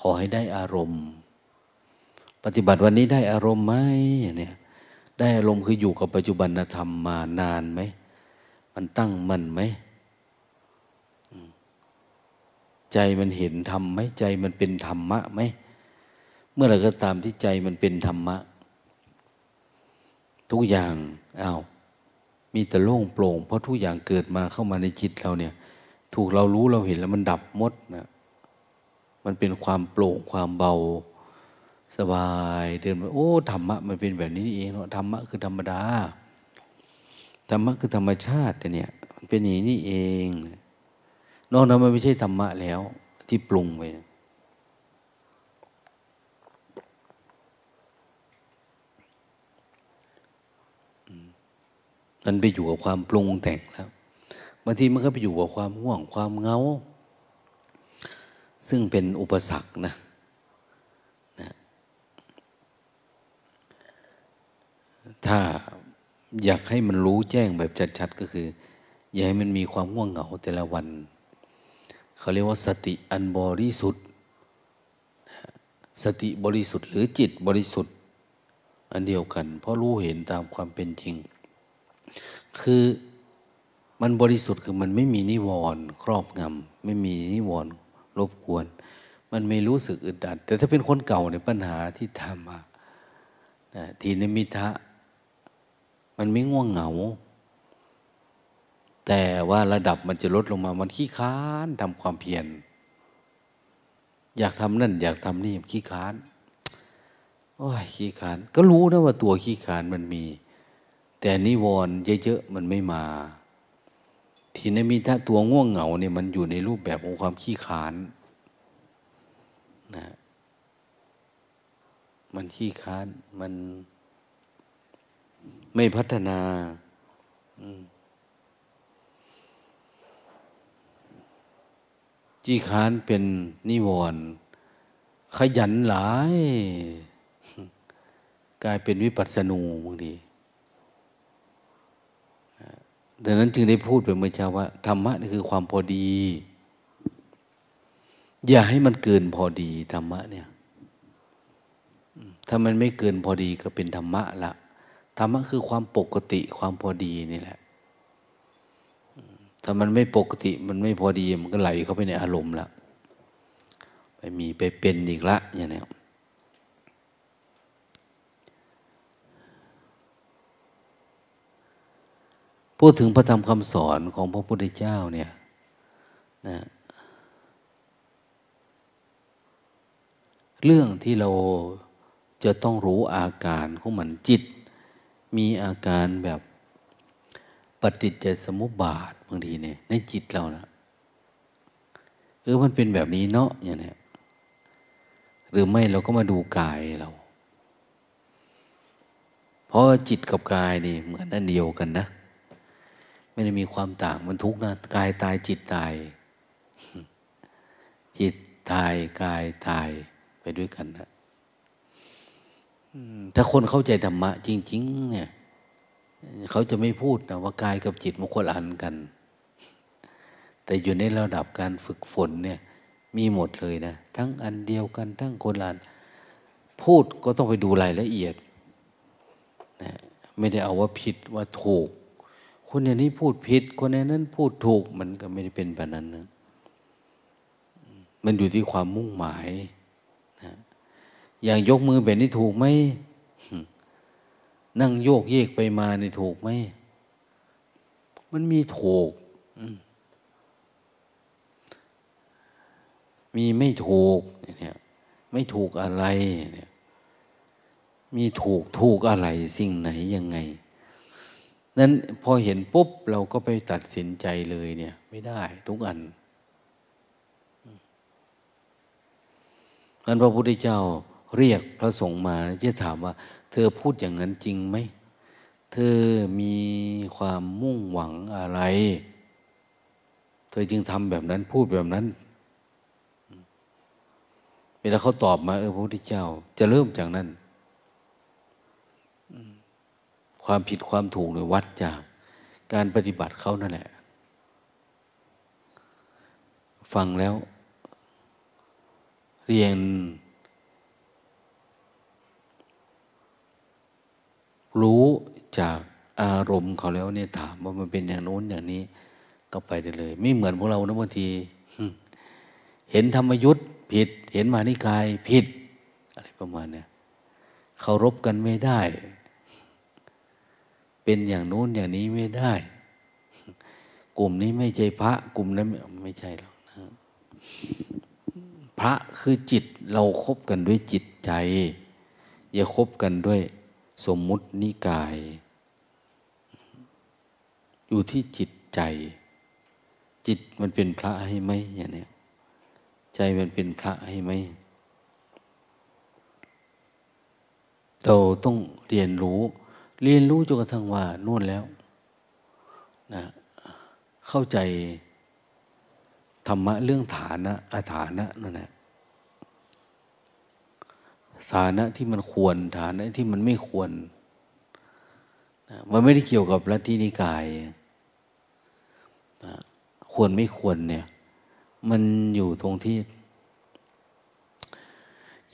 ขอให้ได้อารมณ์ ปฏิบัติวันนี้ได้อารมณ์ไหมเนี่ยได้อารมณ์คืออยู่กับปัจจุบันธรรมมานานไหม มันตั้งมั่นไหม ใจมันเห็นธรรมไหมใจมันเป็นธรรมะไหม เมื่อไรก็ตามที่ใจมันเป็นธรรมะ ทุกอย่างอา้าวมีแต่โล่งโปร่ง เพราะทุกอย่างเกิดมาเข้ามาในจิตเราเนี่ย ถูกเรารู้เราเห็นแล้วมันดับหมดนะมันเป็นความโปร่งความเบาสบายเดินไปโอ้ธรรมะมันเป็นแบบนี้นี่เองเนาะธรรมะคือธรรมดาธรรมะคือธรรมชาติเนี่ย มันเป็นอย่างนี้เองนอกนั้นมันไม่ใช่ธรรมะแล้ว ที่ปรุงไปมันไปอยู่กับความปรุงแต่งแล้ว บางทีมันก็ไปอยู่กับความห่วงความเงา ซึ่งเป็นอุปสรรคนะ ถ้าอยากให้มันรู้แจ้งแบบชัดๆก็คือ อย่าให้มันมีความง่วงเหงาแต่ละวัน เขาเรียกว่าสติอันบริสุทธิ์สติบริสุทธิ์หรือจิตบริสุทธิ์อันเดียวกัน เพราะรู้เห็นตามความเป็นจริง คือ มันบริสุทธิ์คือมันไม่มีนิวรณ์ครอบงำไม่มีนิวรณ์รบกวน มันไม่รู้สึกอึดอัด แต่ถ้าเป็นคนเก่าในปัญหาที่ทำมาทีนิมิทะ มันไม่ง่วงเหงา แต่ว่าระดับมันจะลดลงมา มันขี้ค้านทำความเพียรอยากทำนั่น อยากทำนี่ขี้ค้านโอ้ยขี้ค้าน ก็รู้นะว่าตัวขี้ค้านมันมี แต่นิวรณ์เยอะๆมันไม่มา ทีนี้มีถ้าตัวง่วงเหงาเนี่ยมันอยู่ในรูปแบบของความขี้ค้านนะมันขี้ค้านมันไม่พัฒนาจีคานเป็นนิวรณ์ขยันหลาย กลายเป็นวิปัสสนูบางที ดังนั้นจึงได้พูดไปเมื่อเช้าว่าธรรมะนี่คือความพอดี อย่าให้มันเกินพอดีธรรมะเนี่ย ถ้ามันไม่เกินพอดีก็เป็นธรรมะละธรรมะคือความปกติความพอดีนี่แหละ ถ้ามันไม่ปกติมันไม่พอดีมันก็ไหลเข้าไปในอารมณ์ละไปมีไปเป็นอีกละอย่างนี้ พูดถึงพระธรรมคำสอนของพระพุทธเจ้าเนี่ยนะเรื่องที่เราจะต้องรู้อาการของมันจิต มีอาการแบบปฏิจจสมุปบาทบางทีเนี่ยในจิตเรานะเออมันเป็นแบบนี้เนาะอย่างนี้หรือไม่เราก็มาดูกายเรา เพราะจิตกับกายนี่เหมือนนั่นเดียวกันนะ ไม่ได้มีความต่างมันทุกข์นะกายตายจิตตาย จิตตายกายตายไปด้วยกันนะถ้าคนเข้าใจธรรมะ จริง ๆ เนี่ย เขาจะไม่พูดนะว่ากายกับจิตมันคนอันกัน แต่อยู่ในระดับการฝึกฝนเนี่ย มีหมดเลยนะ ทั้งอันเดียวกัน ทั้งคนละอันพูดก็ต้องไปดูรายละเอียดนะไม่ได้เอาว่าผิดว่าถูก คนอย่างนี้พูดผิด คนอย่างนั้นพูดถูกมันก็ไม่ได้เป็นแบบนั้นนะมันอยู่ที่ความมุ่งหมายนะอย่างยกมือแบบนี้ถูกไหมนั่งโยกเยกไปมานี่ถูกไหมมันมีถูก มีไม่ถูกเนี่ยไม่ถูกอะไรเนี่ยมีถูกถูกอะไรสิ่งไหนยังไง นั้นพอเห็นปุ๊บเราก็ไปตัดสินใจเลยเนี่ย ไม่ได้ทุกอันนั้นพระพุทธเจ้าเรียกพระสงฆ์มาจะถามว่า เธอพูดอย่างนั้นจริงไหม เธอมีความมุ่งหวังอะไร เธอจึงทำแบบนั้นพูดแบบนั้น เวลาเขาตอบมาเออพระพุทธเจ้า จะเริ่มจากนั้น ความผิดความถูกเนี่ยวัดจากการปฏิบัติเขานั่นแหละ ฟังแล้ว เรียน รู้จากอารมณ์เขาแล้วเนี่ยถามว่ามันเป็นอย่างโน้นอย่างนี้ ก็ไปได้เลย ไม่เหมือนพวกเรานะบางทีเห็นธรรมยุทธ์ผิด เห็นมานิกายผิด อะไรประมาณเนี้ยเคารพกันไม่ได้ เป็นอย่างโน้นอย่างนี้ไม่ได้ กลุ่มนี้ไม่ใช่พระ กลุ่มนั้นไม่ใช่หรอกนะพระคือจิตเราครบกันด้วยจิตใจ อย่าคบกันด้วยสมมุตินิกาย อยู่ที่จิตใจ จิตมันเป็นพระให้ไหมอย่างนี้ใจมันเป็นพระให้ไหมเราต้องเรียนรู้ เรียนรู้จนกระทั่งว่านู่นแล้วนะเข้าใจธรรมะเรื่องฐานะอาฐานะนั่นแหละฐานะที่มันควรฐานะที่มันไม่ควรนะมันไม่ได้เกี่ยวกับลัทธินิกายนะควรไม่ควรเนี่ย มันอยู่ตรงที่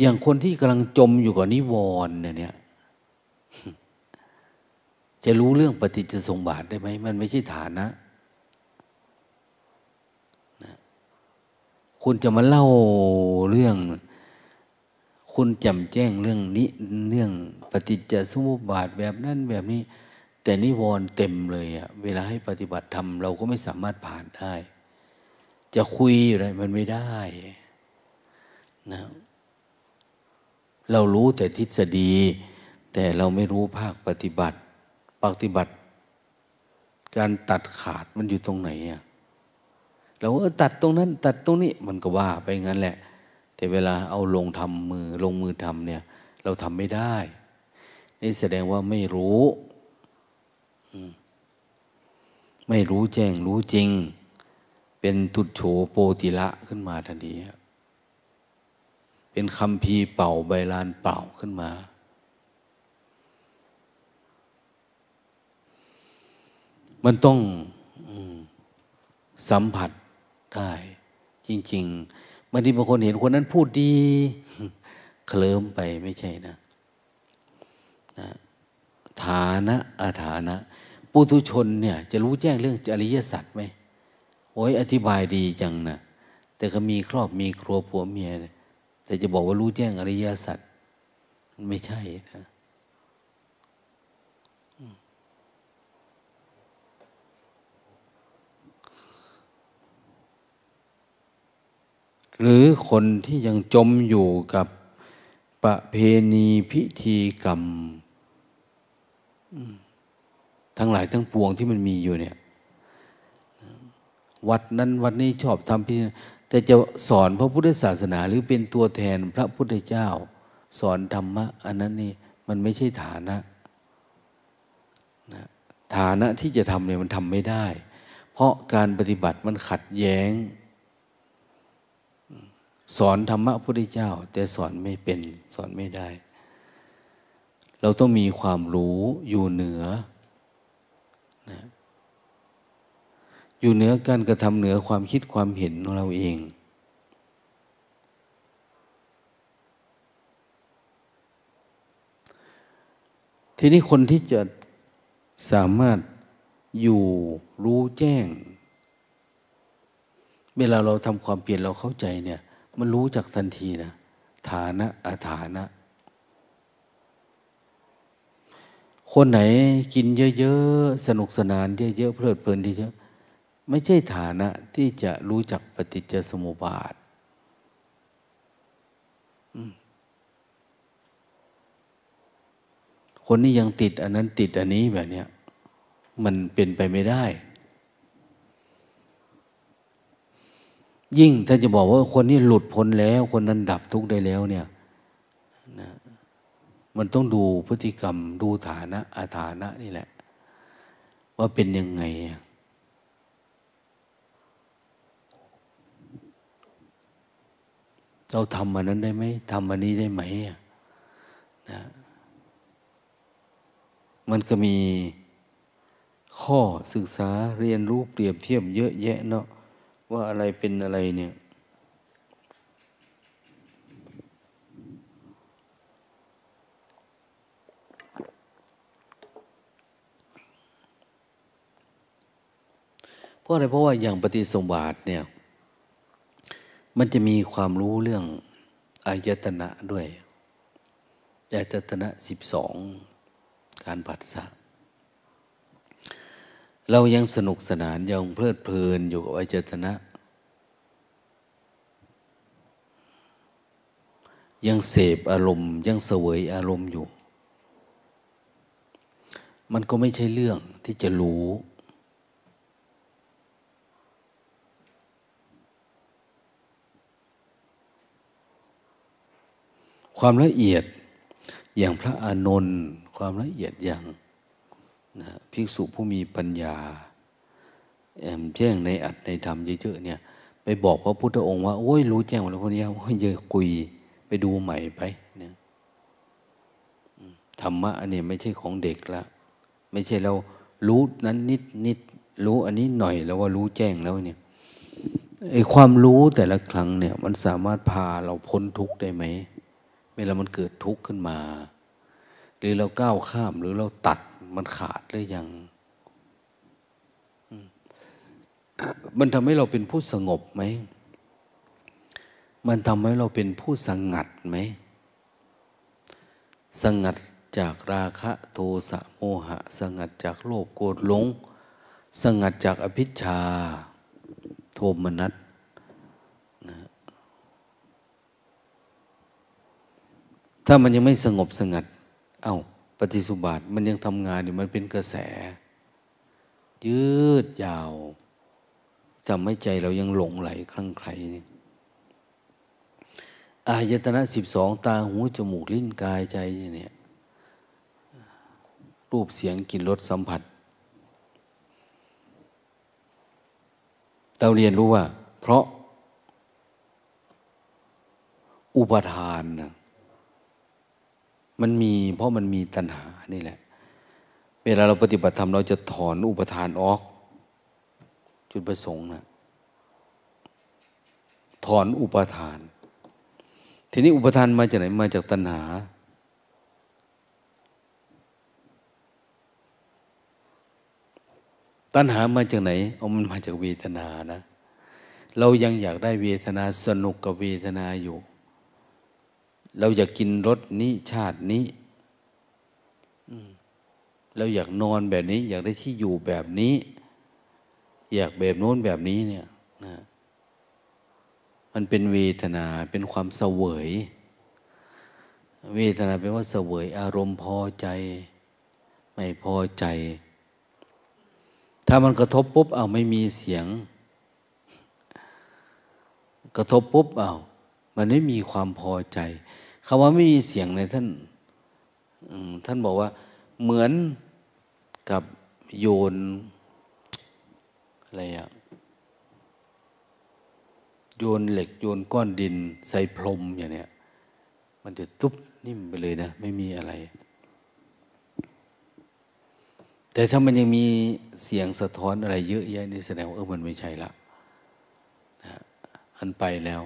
อย่างคนที่กำลังจมอยู่กับนิวรณ์เนี่ย จะรู้เรื่องปฏิจจสมบัติได้ไหม มันไม่ใช่ฐานะนะคุณจะมาเล่าเรื่อง คุณจำแจ้งเรื่องนี้เรื่องปฏิจจสมุปบาทแบบนั้นแบบนี้ แต่นิวรณ์เต็มเลยอะเวลาให้ปฏิบัติธรรมเราก็ไม่สามารถผ่านได้ จะคุยอะไรมันไม่ได้นะเรารู้แต่ทฤษฎี แต่เราไม่รู้ภาคปฏิบัติ ปฏิบัติ การตัดขาดมันอยู่ตรงไหนอะเราเออตัดตรงนั้น ตัดตรงนี้มันก็ว่าไปงั้นแหละ แต่เวลาเอาลงทำมือลงมือทำเนี่ย เราทำไม่ได้ นี่แสดงว่าไม่รู้ไม่รู้แจ้งรู้จริง เป็นตุดโฉโปติละขึ้นมาทันทีเป็นคำพีเป่าใบลานเป่าขึ้นมา มันต้องสัมผัสได้ จริงๆบางทีบางคนเห็นคนนั้นพูดดี เคลิ้มไปไม่ใช่นะนะฐานะอาฐานะปุถุชนเนี่ย จะรู้แจ้งเรื่องอริยสัจไหมโอ้ยอธิบายดีจังนะแต่ก็มีครอบมีครัวผัวเมียแต่จะบอกว่ารู้แจ้งอริยสัจมันไม่ใช่นะ หรือคนที่ยังจมอยู่กับประเพณีพิธีกรรม ทั้งหลายทั้งปวงที่มันมีอยู่เนี่ย วัดนั้นวัดนี้ชอบทำพิธีแต่จะสอนพระพุทธศาสนาหรือเป็นตัวแทนพระพุทธเจ้า สอนธรรมะ อันนั้นนี่มันไม่ใช่ฐานะฐานะที่จะทำเนี่ยมันทำไม่ได้ เพราะการปฏิบัติมันขัดแย้ง สอนธรรมะพระพุทธเจ้า แต่สอนไม่เป็นสอนไม่ได้ เราต้องมีความรู้อยู่เหนือนะอยู่เหนือการกระทำเหนือความคิดความเห็นของเราเอง ทีนี้คนที่จะสามารถอยู่รู้แจ้ง เวลาเราทำความเปลี่ยนเราเข้าใจเนี่ย มันรู้จักทันทีนะ ฐานะอาฐานะ คนไหนกินเยอะๆ สนุกสนาน เยอะๆ เพลิดเพลินดีเยอะไม่ใช่ฐานะที่จะรู้จักปฏิจจสมุปบาทคนนี้ยังติดอันนั้นติดอันนี้แบบเนี้ยมันเป็นไปไม่ได้ ยิ่งถ้าจะบอกว่าคนนี้หลุดพ้นแล้ว คนนั้นดับทุกข์ได้แล้วเนี่ยนะมันต้องดูพฤติกรรม ดูฐานะอาฐานะนี่แหละ ว่าเป็นยังไง เราทำมันนั้นได้ไหมทำมันนี้ได้ไหมนะมันก็มีข้อศึกษาเรียนรู้เปรียบเทียบเยอะแยะเนาะ ว่าอะไรเป็นอะไรเนี่ย เพราะอะไรเพราะว่าอย่างปฏิสมบาทเนี่ย มันจะมีความรู้เรื่องอายตนะด้วยอายตนะสิบสองการผัสสะ เรายังสนุกสนานยังเพลิดเพลินอยู่กับอายตนะ ยังเสพอารมณ์ยังเสวยอารมณ์อยู่ มันก็ไม่ใช่เรื่องที่จะรู้ความละเอียดอย่างพระอานนท์ความละเอียดอย่าง นะภิกษุผู้มีปัญญาแอมแจ้งในอัดในธรรมเยอะๆเนี่ย ไปบอกพระพุทธองค์ว่าโอ้ยรู้แจ้งหมดแล้วพวกนี้โอ้ยเยอะคุยไปดูใหม่ไปเนี่ยธรรมะอันนี้ไม่ใช่ของเด็กละไม่ใช่เรารู้นั้นนิดนิดรู้อันนี้หน่อยแล้วว่ารู้แจ้งแล้วเนี่ยไอ้ความรู้แต่ละครั้งเนี่ย มันสามารถพาเราพ้นทุกข์ได้ไหมเวลามันเกิดทุกข์ขึ้นมา หรือเราก้าวข้ามหรือเราตัด มันขาดหรือยัง มันทำให้เราเป็นผู้สงบไหม มันทำให้เราเป็นผู้สงัดไหม สงัดจากราคะโทสะโมหะ สงัดจากโลภโกรธหลง สงัดจากอภิชา โทมนัสถ้ามันยังไม่สงบสงัด เอา้า ปฏิสุบาทมันยังทำงานอยู่มันเป็นกระแส ยืดยาวทำให้ใจเรายังหลงไหลคลั่งไคล้นี่อายตนะสิบสองตาหูจมูกลิ้นกายใจเนี่ยรูปเสียงกลิ่นรสสัมผัส เราเรียนรู้ว่า เพราะอุปทานนะ มันมีเพราะมันมีตัณหานี่แหละ เวลาเราปฏิบัติธรรมเราจะถอนอุปทานออก จุดประสงค์นะถอนอุปทาน ทีนี้อุปทานมาจากไหนมาจากตัณหา ตัณหามาจากไหนเอามันมาจากเวทนานะ เรายังอยากได้เวทนาสนุกกับเวทนาอยู่ เราอยากกินรสนี้ชาตินี้เราอยากนอนแบบนี้ อยากได้ที่อยู่แบบนี้ อยากแบบโน้นแบบนี้เนี่ยนะมันเป็นเวทนาเป็นความเสวย เวทนาเป็นว่าเสวย อารมณ์พอใจ ไม่พอใจ ถ้ามันกระทบปุ๊บเอาไม่มีเสียง กระทบปุ๊บเอามันไม่มีความพอใจ คำว่าไม่มีเสียงในท่านท่านบอกว่าเหมือนกับโยนอะไรอะโยนเหล็กโยนก้อนดิน ใส่พรมอย่างเนี้ยมันจะตุ๊บนิ่มไปเลยนะ ไม่มีอะไร แต่ถ้ามันยังมีเสียงสะท้อนอะไรเยอะแยะนี่แสดงว่าเออมันไม่ใช่ละนะอันไปแล้ว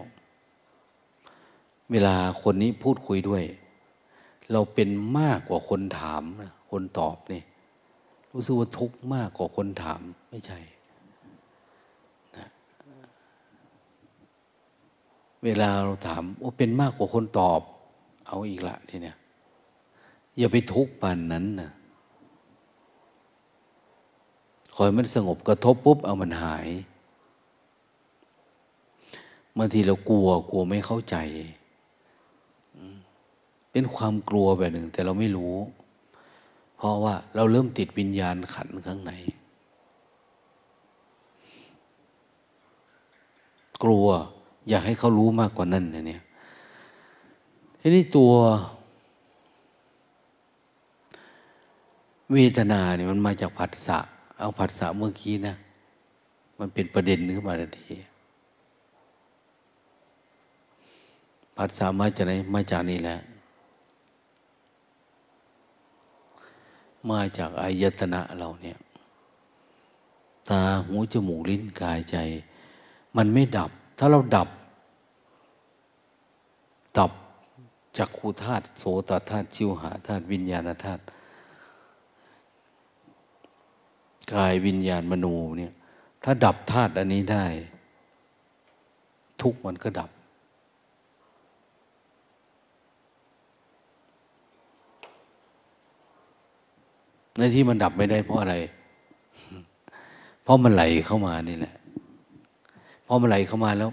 เวลาคนนี้พูดคุยด้วย เราเป็นมากกว่าคนถามนะคนตอบนี่รู้สึกว่าทุกข์มากกว่าคนถามไม่ใช่นะเวลาเราถามว่าเป็นมากกว่าคนตอบ เอาอีกละทีเนี้ยอย่าไปทุกข์ปานนั้นนะคอยมันสงบกระทบปุ๊บเอามันหายบางทีเรากลัวกลัวไม่เข้าใจ เป็นความกลัวแบบหนึ่ง แต่เราไม่รู้ เพราะว่าเราเริ่มติดวิญญาณขันข้างใน กลัว อยากให้เขารู้มากกว่านั้นนะเนี่ยทีนี้ตัวเวทนาเนี่ยมันมาจากผัสสะ เอาผัสสะเมื่อกี้นะ มันเป็นประเด็นนึ้นมาทันทีผัสสะมาจากไหนมาจากนี่แหละ มาจากอายตนะเราเนี่ย ตาหูจมูกลิ้นกายใจ มันไม่ดับ ถ้าเราดับ ดับจักขูธาตุโสตธาตุชิวหาธาตุวิญญาณธาตุกายวิญญาณมโนเนี่ย ถ้าดับธาตุอันนี้ได้ ทุกมันก็ดับ ในที่มันดับไม่ได้เพราะอะไร เพราะมันไหลเข้ามานี่แหละ เพอมันไหลเข้ามาแล้ว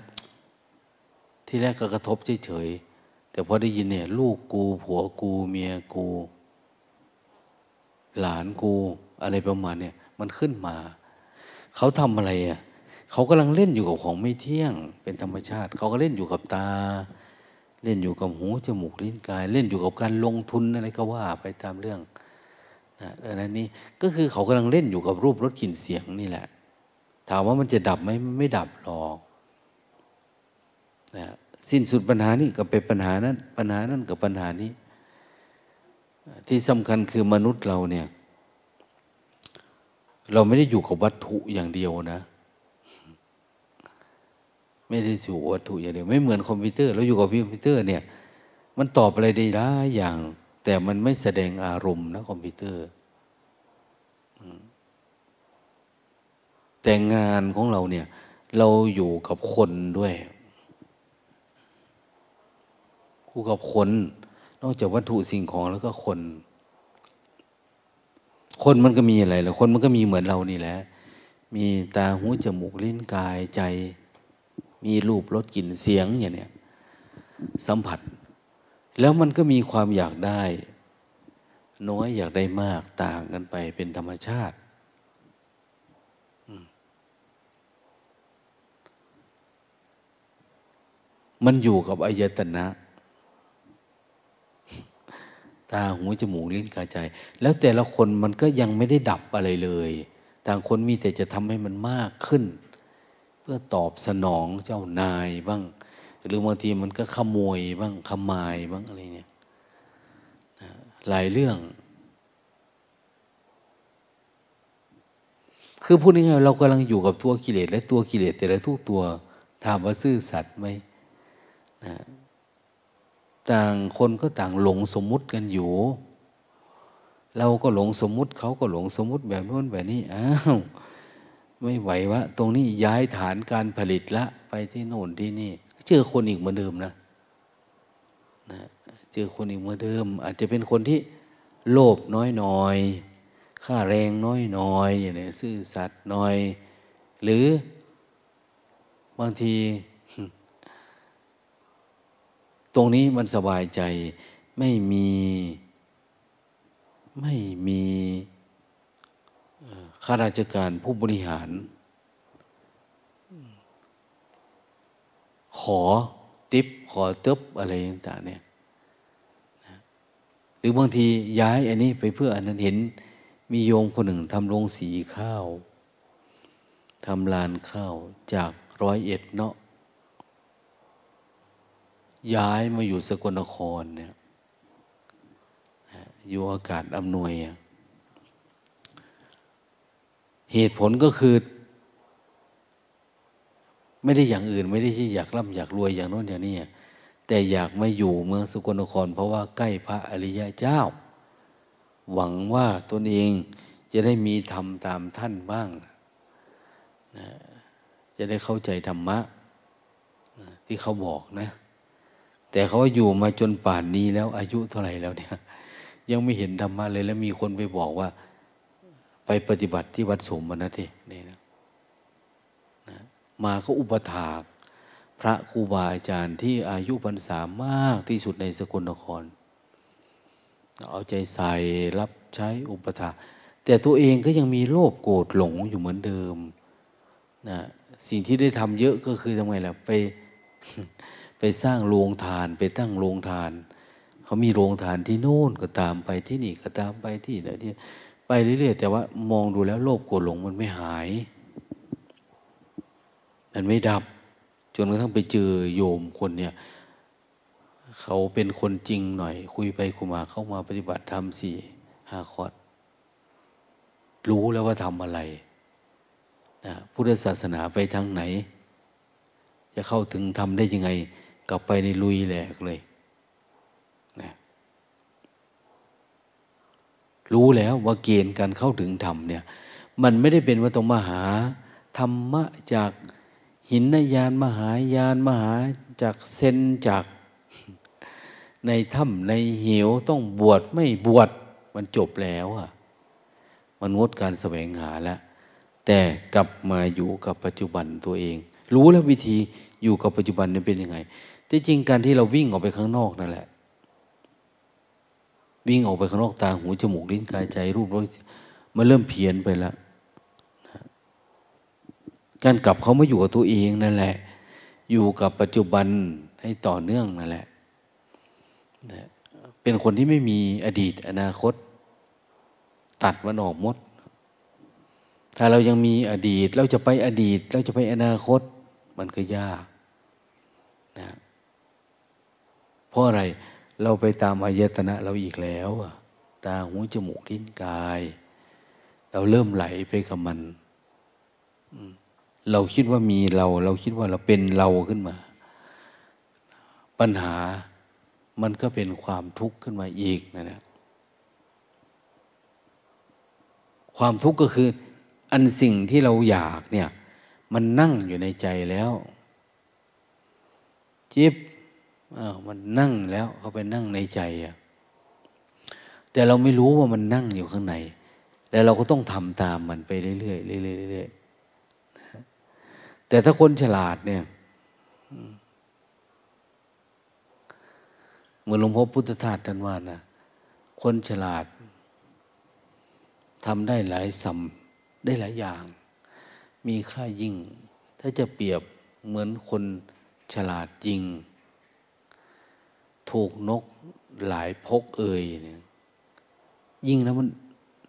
ที่แรกก็กระทบเฉยๆ แต่พอได้ยินเนี่ย ลูกกูผัวกู เมียกู หลานกู อะไรประมาณเนี่ย มันขึ้นมา เขาทำอะไรอะเขากำลังเล่นอยู่กับของไม่เที่ยง เป็นธรรมชาติ เขาก็เล่นอยู่กับตา เล่นอยู่กับหูจมูกลิ้นกาย เล่นอยู่กับการลงทุนอะไรก็ว่า ไปตามเรื่อง นะดังนั้นนี่ก็คือเขากำลังเล่นอยู่กับรูปรสกลิ่นเสียงนี่แหละ ถามว่ามันจะดับไหมไม่ดับหรอกนะสิ้นสุดปัญหานี่ก็เป็นปัญหานั้น ปัญหานั้นกับปัญหานี้ ที่สำคัญคือมนุษย์เราเนี่ย เราไม่ได้อยู่กับวัตถุอย่างเดียวนะ ไม่ได้อยู่วัตถุอย่างเดียว ไม่เหมือนคอมพิวเตอร์เราอยู่กับคอมพิวเตอร์เนี่ย มันตอบอะไรได้หลายอย่าง แต่มันไม่แสดงอารมณ์นะคอมพิวเตอร์แต่งานของเราเนี่ย เราอยู่กับคนด้วยคู่กับคน นอกจากวัตถุสิ่งของแล้วก็คน คนมันก็มีอะไรล่ะคนมันก็มีเหมือนเรานี่แหละ มีตาหูจมูกลิ้นกายใจ มีรูปรสกลิ่นเสียงอย่างเนี้ยสัมผัส แล้วมันก็มีความอยากได้ น้อยอยากได้มากต่างกันไปเป็นธรรมชาติ มันอยู่กับอายตนะ ตาหูจมูกลิ้นกายใจ แล้วแต่ละคนมันก็ยังไม่ได้ดับอะไรเลย ต่างคนมีแต่จะทำให้มันมากขึ้น เพื่อตอบสนองเจ้านายบ้าง หรือบางทีมันก็ขโมยบ้างขมายบ้างอะไรเนี่ยหลายเรื่อง คือพูดง่ายๆเรากำลังอยู่กับตัวกิเลสและตัวกิเลสแต่ละทุกตัวถามว่าซื่อสัตย์ไหมนะต่างคนก็ต่างหลงสมมุติกันอยู่ เราก็หลงสมมุติเขาก็หลงสมมุติแบบโน้นแบบนี้อ้าวไม่ไหววะ ตรงนี้ย้ายฐานการผลิตละ ไปที่โน่นที่นี่ เจอคนอีกเหมือนเดิมนะนะเจอคนอีกเหมือนเดิม อาจจะเป็นคนที่โลภน้อยน้อย ค่าแรงน้อยน้อยอย่างนี้ซื่อสัตย์น้อย หรือบางทีตรงนี้มันสบายใจไม่มีไม่มีข้าราชการผู้บริหาร ขอติปขอเติบอะไรต่างๆเนี่ยหรือบางทีย้ายอันนี้ไปเพื่ออันนั้นเห็น มีโยมคนหนึ่งทำโรงสีข้าวทำลานข้าวจากร้อยเอ็ดเนาะย้ายมาอยู่สกลนครเนี่ยอยู่อากาศอำนวย เหตุผลก็คือ ไม่ได้อย่างอื่น ไม่ได้ที่อยากร่ำอยากรวยอย่างโน้นอย่างนี้แต่อยากมาอยู่เมืองสกลนคร เพราะว่าใกล้พระอริยะเจ้า หวังว่าตนเองจะได้มีธรรมตามท่านบ้างนะจะได้เข้าใจธรรมะนะที่เขาบอกนะ แต่เขาอยู่มาจนป่านนี้แล้วอายุเท่าไหร่แล้วเนี่ย ยังไม่เห็นธรรมะเลยแล้วมีคนไปบอกว่า ไปปฏิบัติที่วัดสมนัตเนี่นะนะ มาเขาอุปถากพระครูบาอาจารย์ที่อายุพรรษามากที่สุดในสกลนคร เอาใจใส่รับใช้อุปถาแต่ตัวเองก็ยังมีโลภโกรธหลงอยู่เหมือนเดิมนะสิ่งที่ได้ทำเยอะก็คือทำไงล่ะไปไปสร้างโรงทานไปตั้งโรงทาน เขามีโรงทานที่โน่นก็ตามไปที่นี่ก็ตามไปที่ไหนที่ไปเรื่อยๆแต่ว่ามองดูแล้วโลภโกรธหลงมันไม่หาย มันไม่ดับ จนกระทั่งไปเจอโยมคนเนี่ย เขาเป็นคนจริงหน่อย คุยไปคุยมาเข้ามาปฏิบัติธรรมสี่ห้าคอร์ดรู้แล้วว่าทำอะไรนะพุทธศาสนาไปทางไหน จะเข้าถึงทำได้ยังไง กลับไปในลุยแหลกเลยนะรู้แล้วว่าเกณฑ์การเข้าถึงธรรมเนี่ย มันไม่ได้เป็นว่าต้องมาหาธรรมะจาก หินนยานมหายานมหาจากเซนจากในถ้ำในเหวต้องบวชไม่บวชมันจบแล้วอะมันงดการแสวงหาแล้ว แต่กลับมาอยู่กับปัจจุบันตัวเอง รู้แล้ววิธีอยู่กับปัจจุบันนี่เป็นยังไงที่จริงการที่เราวิ่งออกไปข้างนอกนั่นแหละ วิ่งออกไปข้างนอกตาหูจมูกลิ้นกายใจรูปรสมันเริ่มเพี้ยนไปแล้ว การกลับเขามาอยู่กับตัวเองนั่นแหละ อยู่กับปัจจุบันให้ต่อเนื่องนั่นแหละเป็นคนที่ไม่มีอดีตอนาคต ตัดมันออกหมด ถ้าเรายังมีอดีต เราจะไปอดีต เราจะไปอนาคต มันก็ยากนะเพราะอะไรเราไปตามอายตนะเราอีกแล้วตาหูจมูกลิ้นกาย เราเริ่มไหลไปกับมัน เราคิดว่ามีเรา เราคิดว่าเราเป็นเราขึ้นมา ปัญหามันก็เป็นความทุกข์ขึ้นมาอีกนะนะความทุกข์ก็คือ อันสิ่งที่เราอยากเนี่ย มันนั่งอยู่ในใจแล้วจิบอ้าวมันนั่งแล้วเขาไปนั่งในใจอะแต่เราไม่รู้ว่ามันนั่งอยู่ข้างใน แล้วเราก็ต้องทำตามมันไปเรื่อยๆเรื่อยๆเรื่อยๆ แต่ถ้าคนฉลาดเนี่ยเมือนหลวงพ่อพุทธทาสท่านว่านะคนฉลาดทำได้หลายสัมได้หลายอย่าง มีค่ายิ่ง ถ้าจะเปรียบเหมือนคนฉลาดจริง ถูกนกหลายพกเอ่ยเนี่ยยิ่งแล้วมัน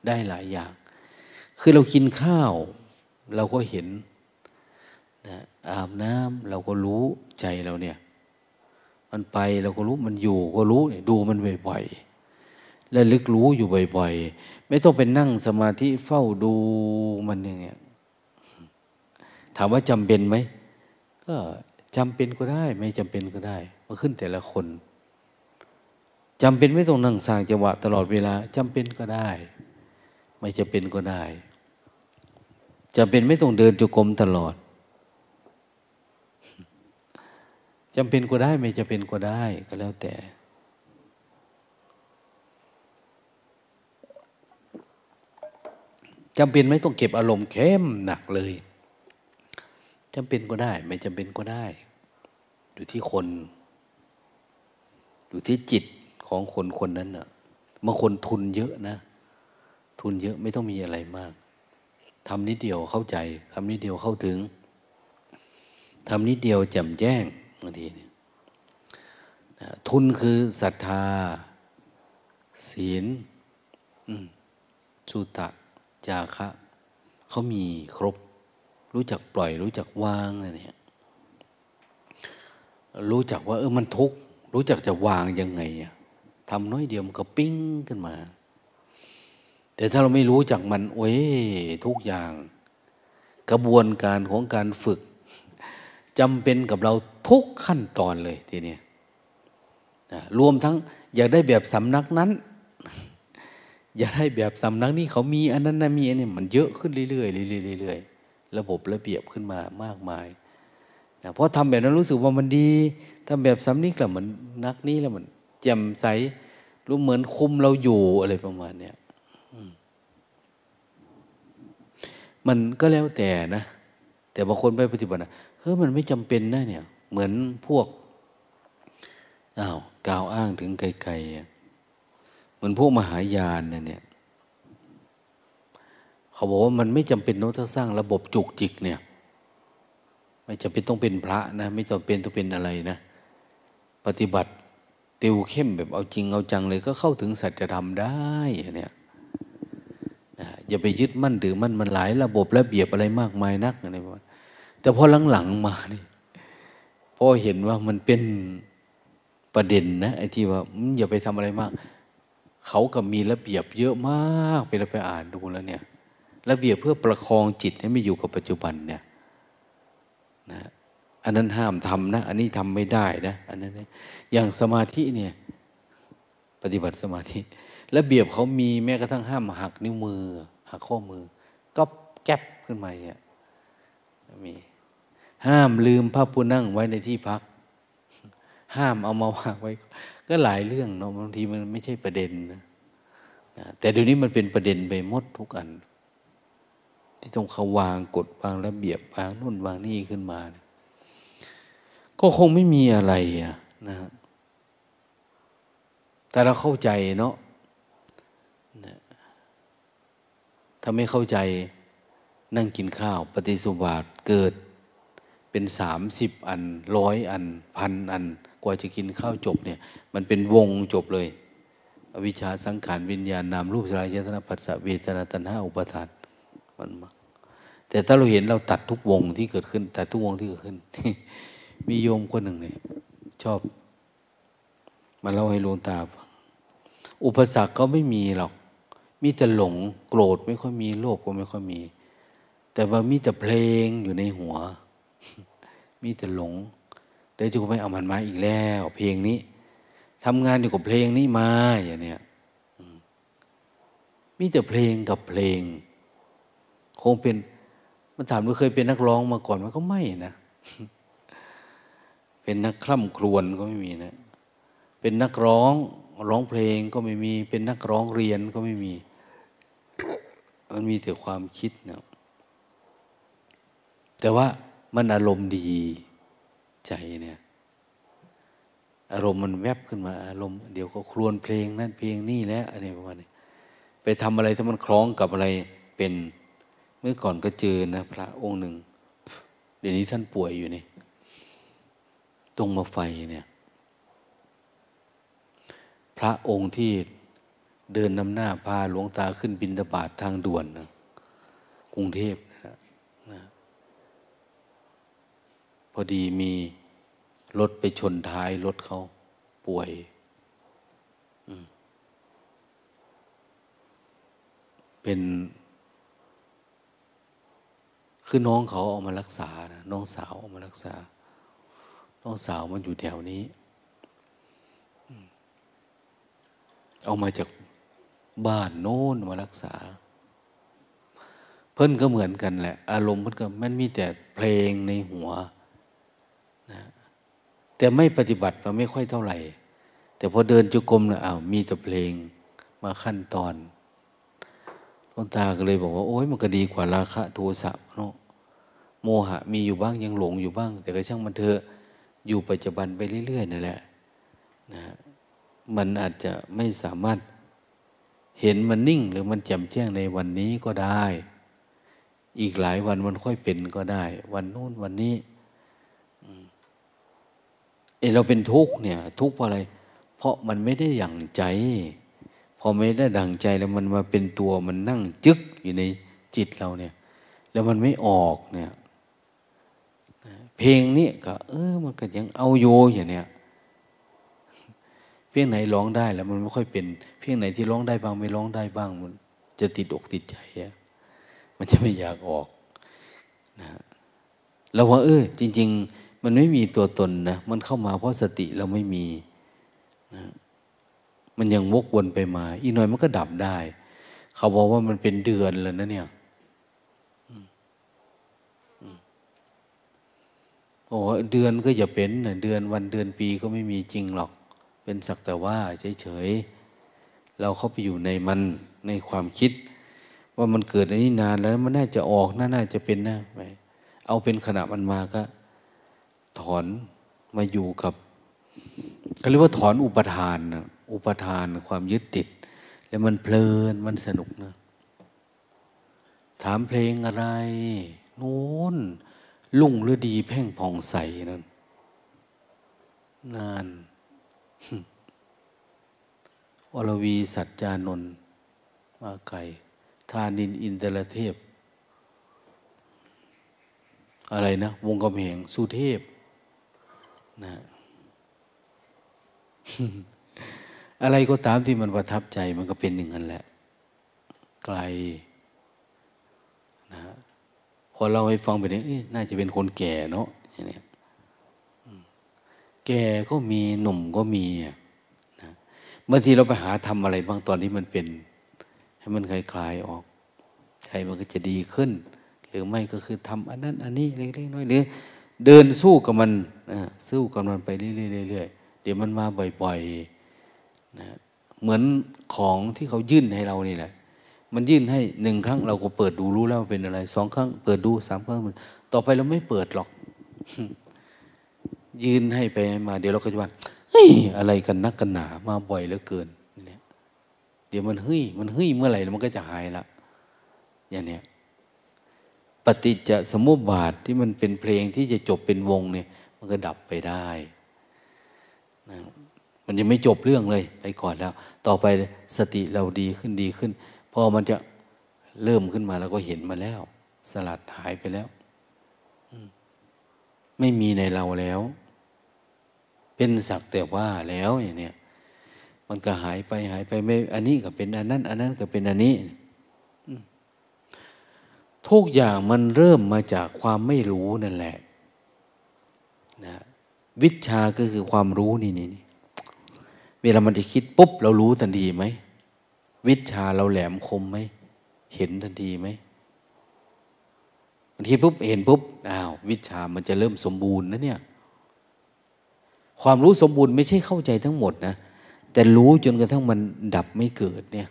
ได้หลายอย่าง คือเรากินข้าว เราก็เห็น อาบน้ำเราก็รู้ใจเราเนี่ย มันไปเราก็รู้มันอยู่ก็รู้ดูมันบ่อยๆและลึกรู้อยู่บ่อยๆ ไม่ต้องไปนั่งสมาธิเฝ้าดูมันอย่างเงี้ยถามว่าจำเป็นไหมก็จำเป็นก็ได้ ไม่จำเป็นก็ได้มันขึ้นแต่ละคนจำเป็นไม่ต้องนั่งสร้างจังหวะตลอดเวลาจำเป็นก็ได้ ไม่จะเป็นก็ได้จำเป็นไม่ต้องเดินจุกรมตลอดจำเป็นก็ได้ไม่จะเป็นก็ได้ก็แล้วแต่ จำเป็นไม่ต้องเก็บอารมณ์เข้มหนักเลยจำเป็นก็ได้ ไม่จำเป็นก็ได้ อยู่ที่คน อยู่ที่จิตของคนคนนั้นนะ่ะบางคนทุนเยอะนะ ทุนเยอะไม่ต้องมีอะไรมากทำนิดเดียวเข้าใจทำนิดเดียวเข้าถึงทำนิดเดียวแจ่มแจ้ง บางทีเนี่ยทุนคือศรัทธา ศีลสุตะจาคะเขามีครบ รู้จักปล่อย รู้จักวางอะไรเนี่ยรู้จักว่า เออมันทุกข์รู้จักจะวางยังไงอะทำน้อยเดียวมันก็ปิ้งขึ้นมา แต่ถ้าเราไม่รู้จักมัน โอ้ยทุกอย่าง กระบวนการของการฝึกจำเป็นกับเรา ทุกขั้นตอนเลยทีนี้รวมทั้งอยากได้แบบสำนักนั้น อยากได้แบบสำนักนี้เขามีอันนั้นนะมีอันนี้มันเยอะขึ้นเรื่อยๆเรื่อยๆระบบระเบียบขึ้นมามากมายนะเพราะทำแบบนั้นรู้สึกว่ามันดีทำแบบสำนิกแล้วมันนักนี้แล้วมันแจ่มใสรู้เหมือนคุมเราอยู่อะไรประมาณเนี้ยมันก็แล้วแต่นะ แต่บางคนไปปฏิบัตินะเฮ้ยมันไม่จำเป็นนะเนี่ย เหมือนพวกอ้าวกล่าวอ้างถึงไกลๆเหมือนพวกมหายานเนี่ยเขาบอกว่ามันไม่จำเป็นต้องสร้างระบบจุกจิกเนี่ย ไม่จำเป็นต้องเป็นพระนะ ไม่จำเป็นต้องเป็นอะไรนะ ปฏิบัติติวเข้มแบบเอาจริงเอาจังเลยก็เข้าถึงสัจธรรมได้เนี่ยอย่าไปยึดมั่นถือมั่นมันหลายระบบระเบียบอะไรมากมายนักอะไรประมาณแต่พอหลังๆมานี่ พอเห็นว่ามันเป็นประเด็นนะไอ้ที่ว่าอย่าไปทำอะไรมาก เขาก็มีระเบียบเยอะมากไปเราไปอ่านดูแล้วเนี่ย ระเบียบเพื่อประคองจิตให้ไม่อยู่กับปัจจุบันเนี่ยนะอันนั้นห้ามทำนะ อันนี้ทำไม่ได้นะอันนั้นอย่างสมาธิเนี่ย ปฏิบัติสมาธิระเบียบเขามีแม้กระทั่งห้ามหักนิ้วมือ หักข้อมือ ก็แก๊บขึ้นมาเนี่ยมี ห้ามลืมพระปูนั่งไว้ในที่พัก ห้ามเอามาวางไว้ ก็หลายเรื่องเนาะบางทีมันไม่ใช่ประเด็นนะแต่เดี๋ยวนี้มันเป็นประเด็นไปหมดทุกอัน ที่ต้องเขาวางกฎวางระเบียบวางนู่นวางนี่ขึ้นมานะก็คงไม่มีอะไรอะนะแต่เราเข้าใจเนาะถ้าไม่เข้าใจนั่งกินข้าว ปฏิสุบาทเกิด เป็นสามสิบอันร้อยอันพันอัน กว่าจะกินข้าวจบเนี่ย มันเป็นวงจบเลยอวิชชาสังขารวิญญาณนามรูปสลายยตนาปัสสะเวทนาตัณหาอุปทานมันมาแต่ถ้าเราเห็นเราตัดทุกวงที่เกิดขึ้น ตัดทุกวงที่เกิดขึ้น มีโยมคนหนึ่งเนี่ยชอบ มาเล่าให้หลวงตาอุปสรรคก็ไม่มีหรอก มีแต่หลงโกรธไม่ค่อยมีโลภก็ไม่ค่อยมี แต่ว่ามีแต่เพลงอยู่ในหัว มีแต่หลงเดี๋ยวจะไปเอามันมาอีกแล้ว เพลงนี้ทำงานอยู่กับเพลงนี้มาอย่างเนี้ยมีแต่เพลงกับเพลง คงเป็น มันถามว่าเคยเป็นนักร้องมาก่อนมันก็ไม่นะ เป็นนักคล่ำครวญก็ไม่มีนะ เป็นนักร้องร้องเพลงก็ไม่มี เป็นนักร้องเรียนก็ไม่มี มันมีแต่ความคิดเนะแต่ว่า มันอารมณ์ดีใจเนี่ย อารมณ์มันแวบขึ้นมา อารมณ์เดี๋ยวก็ครวนเพลงนั่นเพลงนี่แล้วอะไรประมาณนี้ไปทำอะไรถ้ามันคล้องกับอะไรเป็น เมื่อก่อนก็เจอนะ พระองค์หนึ่ง เดี๋ยวนี้ท่านป่วยอยู่นี่ ตรงมาไฟเนี่ย พระองค์ที่เดินนำหน้าพาหลวงตาขึ้นบินตบาททางด่วนนะกรุงเทพพ อดีมีรถไปชนท้ายรถเขาป่วยเป็น คือน้องเขาเอามารักษานะน้องสาวเอามารักษา น้องสาวมันอยู่แถวนี้ เอามาจากบ้านโน้นมารักษา เพิ่นก็เหมือนกันแหละ อารมณ์เพิ่นก็มันมีแต่เพลงในหัว นะแต่ไม่ปฏิบัติเราไม่ค่อยเท่าไหร่ แต่พอเดินจุกรมเนะอ้าวมีแต่เพลงมาขั้นตอนหลวงตาก็เลยบอกว่า โอ้ยมันก็ดีกว่าราคะโทสะเนาะโมหะมีอยู่บ้างยังหลงอยู่บ้าง แต่ก็ช่างมันเถอะอยู่ปัจจุบันไปเรื่อยๆนั่นแหละนะมันอาจจะไม่สามารถเห็นมันนิ่ง หรือมันแจ่มแจ้งในวันนี้ก็ได้ อีกหลายวันมันค่อยเป็นก็ได้ วันนู้นวันนี้ เอเราเป็นทุกข์เนี่ย ทุกข์เพราะอะไร เพราะมันไม่ได้อย่างใจ พอไม่ได้ดังใจแล้วมันมาเป็นตัวมันนั่งจึกอยู่ในจิตเราเนี่ย แล้วมันไม่ออกเนี่ย เพลงนี้ก็ เออ มันก็ยังเอาโยอย่างเนี้ยเพียงไหนร้องได้แล้ว มันไม่ค่อยเป็น เพียงไหนที่ร้องได้บ้างไม่ร้องได้บ้างมันจะติดอกติดใจอะมันจะไม่อยากออกนะเราว่าเออจริง ๆ มันไม่มีตัวตนนะ มันเข้ามาเพราะสติเราไม่มีนะมันยังวกวนไปมา อีกหน่อยมันก็ดับได้ เขาบอกว่ามันเป็นเดือนเลยนะเนี่ยโอ้เดือนก็อย่าเป็นเดือนวันเดือนปีก็ไม่มีจริงหรอก เป็นสักแต่ว่าเฉยๆ เราเข้าไปอยู่ในมันในความคิด ว่ามันเกิดในนี้นานแล้วมันน่าจะออกน่าน่าจะเป็นนะไปเอาเป็นขณะมันมาก็ ถอนมาอยู่กับก็เรียกว่าถอนอุปทานนะอุปทานความยึดติด แล้วมันเพลินมันสนุกนะ ถามเพลงอะไร นู้นลุ่งหรือดีแพ่งผ่องใสนั่นนานอรวีสัจจานนท์มาไก่ทานินอินเตรเทพ อะไรนะ วงกำแหงสุเทพ นะอะไรก็ตามที่มันประทับใจมันก็เป็นอย่างนั้นแหละ ไกลนะพอเราให้ฟังไปเนี่ยน่าจะเป็นคนแก่เนาะอย่างนี้แก่ก็มีหนุ่มก็มีนะบางทีเราไปหาทำอะไรบางตอนที่มันเป็น ให้มันคลายๆออกใจมันก็จะดีขึ้น หรือไม่ก็คือทำอันนั้น อันนี้เล็กๆน้อยหรือ เดินสู้กับมันนะสู้กับมันไปเรื่อยๆเดี๋ยวมันมาบ่อยๆนะเหมือนของที่เขายื่นให้เรานี่แหละ มันยื่นให้หนึ่งครั้งเราก็เปิดดูรู้แล้วเป็นอะไรสองครั้งเปิดดูสามครั้งมันต่อไปเราไม่เปิดหรอก ยื่นให้ไปมา เดี๋ยวเราก็จะว่าเฮ้ยอะไรกันนักกันหนามาบ่อยเหลือเกินเนี่ยเดี๋ยวมันเฮ้ยมันเฮ้ยเมื่อไหร่มันก็จะหายละอย่างเนี้ย ปฏิจจสมุปบาทที่มันเป็นเพลงที่จะจบเป็นวงเนี่ย มันก็ดับไปได้นะมันยังไม่จบเรื่องเลยไปก่อนแล้ว ต่อไปสติเราดีขึ้นดีขึ้น พอมันจะเริ่มขึ้นมาแล้วก็เห็นมาแล้ว สลัดหายไปแล้วไม่มีในเราแล้ว เป็นสักแต่ว่าแล้วอย่างเนี้ยมันก็หายไปหายไปไม่ อันนี้ก็เป็นอันนั้น อันนั้นก็เป็นอันนี้ ทุกอย่างมันเริ่มมาจากความไม่รู้นั่นแหละนะวิชาก็คือความรู้นี่นี่เวลามันจะคิดปุ๊บเรารู้ทันทีไหมวิชาเราแหลมคมไหมเห็นทันทีไหมมันคิดปุ๊บเห็นปุ๊บอ้าววิชามันจะเริ่มสมบูรณ์นะเนี่ยความรู้สมบูรณ์ไม่ใช่เข้าใจทั้งหมดนะแต่รู้จนกระทั่งมันดับไม่เกิดเนี่ย